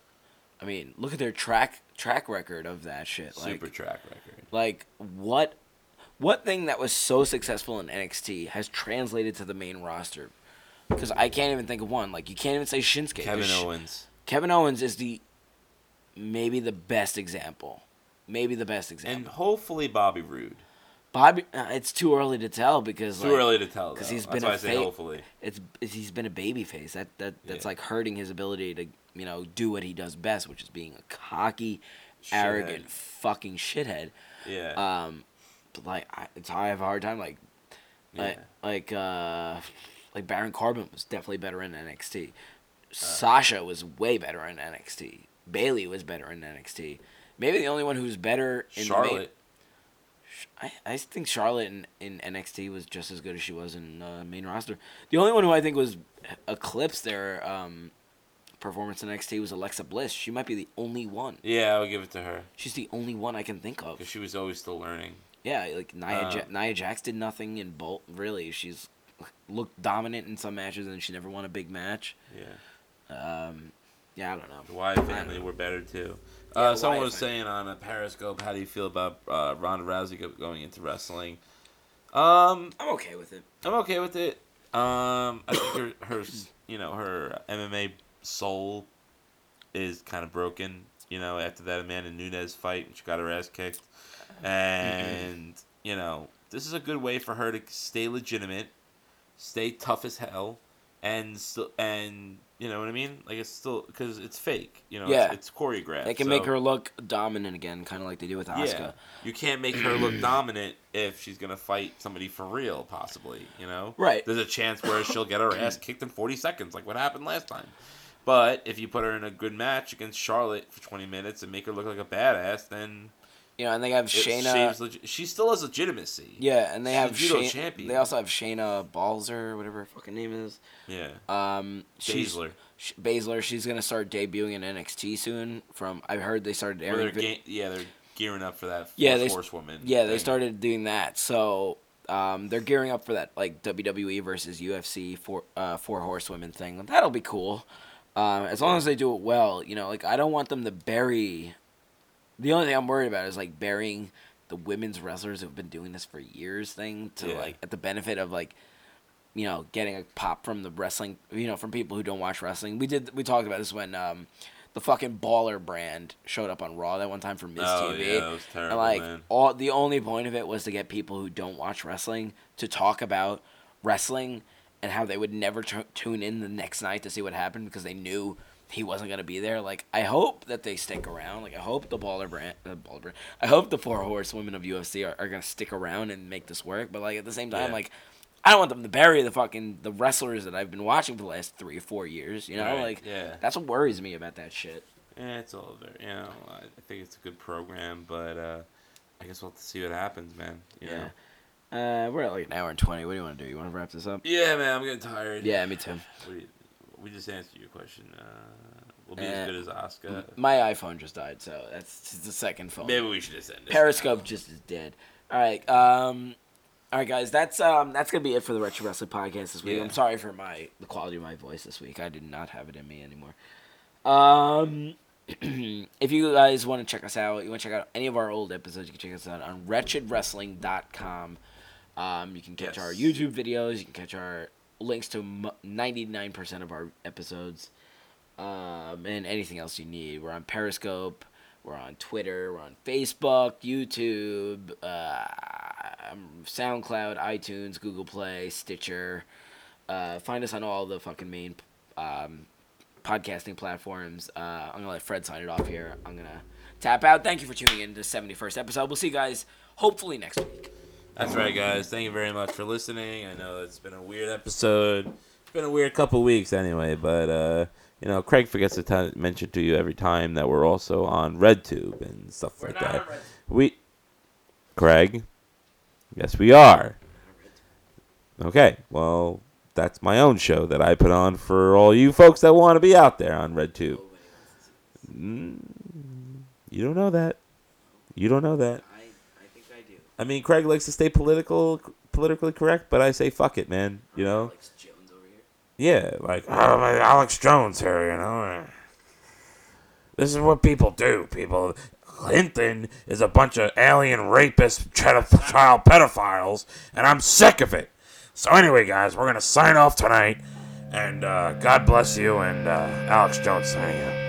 I mean, look at their track track record of that shit. Like, Super track record. like what what thing that was so successful in NXT has translated to the main roster? Because I can't even think of one. Like you can't even say Shinsuke. Kevin Owens. Kevin Owens is the maybe the best example. Maybe the best example. And hopefully Bobby Roode. Bobby, uh, it's too early to tell because Too like, early to tell. because he's That's been why a I say fa- hopefully. It's, it's he's been a baby face. That that that's Yeah. like hurting his ability to you know do what he does best, which is being a cocky, Shithead. arrogant fucking shithead. Yeah. Um, but like I, it's I have a hard time like like yeah. like uh like Baron Corbin was definitely better in NXT. Uh. Sasha was way better in NXT. Bayley was better in NXT. Maybe the only one who's better in the main, Charlotte. I, I think Charlotte in, in NXT was just as good as she was in uh, main roster. The only one who I think was eclipsed their um, performance in NXT was Alexa Bliss. She might be the only one. Yeah, I would give it to her She's the only one I can think of. because she was always still learning. Yeah, like Nia, Uh, ja- Nia Jax did nothing in Bolt. Really, she's looked dominant in some matches and she never won a big match. Yeah. Um, yeah, I don't know. The Wyatt family were better too. Yeah, Uh, someone was saying on a Periscope, how do you feel about uh, Ronda Rousey going into wrestling? Um, I'm okay with it. I'm okay with it. Um, I think her, her, you know, her MMA soul is kind of broken. You know, after that Amanda Nunes fight, and she got her ass kicked, and you know, this is a good way for her to stay legitimate, stay tough as hell, and and you know what I mean? Like it's still because it's fake. You know, Yeah. it's, it's choreographed. They can so- make her look dominant again, kind of like they do with Asuka. yeah, you can't make her look dominant if she's gonna fight somebody for real. Possibly, you know. Right. There's a chance where she'll get her ass kicked in 40 seconds, like what happened last time. But if you put her in a good match against Charlotte for 20 minutes and make her look like a badass, then You know, and they have it Shayna. legi- she still has legitimacy. Yeah, and they She's have judo Shay- champion. They also have Shayna Balzer, whatever her fucking name is. Yeah. Um, Baszler. Sh- Baszler. She's gonna start debuting in NXT soon. From I heard they started airing. they're ga- yeah, they're gearing up for that Yeah, they- horsewoman. yeah, they started doing that. So um, they're gearing up for that like WWE versus UFC four uh, four horsewomen thing. That'll be cool. Um, as long as they do it well, you know, like I don't want them to bury. The only thing I'm worried about is like burying the women's wrestlers who've been doing this for years thing to Yeah. like at the benefit of like you know getting a pop from the wrestling you know from people who don't watch wrestling we did we talked about this when um the fucking baller brand showed up on raw that one time for miz Oh, tv yeah, that was terrible, and like man. all the only point of it was to get people who don't watch wrestling to talk about wrestling and how they would never t- tune in the next night to see what happened because they knew he wasn't gonna be there. Like I hope that they stick around. Like I hope the baller brand, uh, baller brand. I hope the four horsewomen of UFC are, are gonna stick around and make this work. But like at the same time, Yeah. like I don't want them to bury the fucking the wrestlers that I've been watching for the last three or four years. You know, Right, like yeah. that's what worries me about that shit. Yeah, it's all very, you know, I think it's a good program, but uh, I guess we'll have to see what happens, man. You know? Yeah. Uh, we're at like an hour and twenty. What do you want to do? You want to wrap this up? Yeah, man, I'm getting tired. Yeah, me too. What do you, we just answered your question. Uh, we'll be Uh, as good as Oscar. My iPhone just died, so that's the second phone. Maybe we should just end it. Periscope just is dead. All right, um, all right, guys. That's um, that's gonna be it for the Retro Wrestling Podcast this week. Yeah. I'm sorry for my the quality of my voice this week. I did not have it in me anymore. Um, if you guys want to check us out, you want to check out any of our old episodes, you can check us out on wretchedwrestling.com. Um, you can catch Yes. our YouTube videos. You can catch our links to ninety nine percent of our episodes um, and anything else you need. We're on Periscope. We're on Twitter. We're on Facebook, YouTube, uh, SoundCloud, iTunes, Google Play, Stitcher. Uh, find us on all the fucking main um, podcasting platforms. Uh, I'm gonna let Fred sign it off here. I'm gonna tap out. Thank you for tuning in to the 71st episode. We'll see you guys hopefully next week. That's right, guys. Thank you very much for listening. I know it's been a weird episode. It's been a weird couple weeks anyway, but uh, you know, Craig forgets to t- mention to you every time that we're also on RedTube and stuff like that. We, Craig, yes, we are. Okay, well, that's my own show that I put on for all you folks that want to be out there on RedTube. Mm, you don't know that. You don't know that. I, I think I do. I mean, Craig likes to stay political, politically correct, but I say fuck it, man. You know? Alex Jones over here. Yeah, like oh, my Alex Jones here, you know. This is what people do. People. Clinton is a bunch of alien rapists, child child pedophiles, and I'm sick of it. So anyway, guys, we're gonna sign off tonight, and uh, God bless you. And uh, Alex Jones signing out.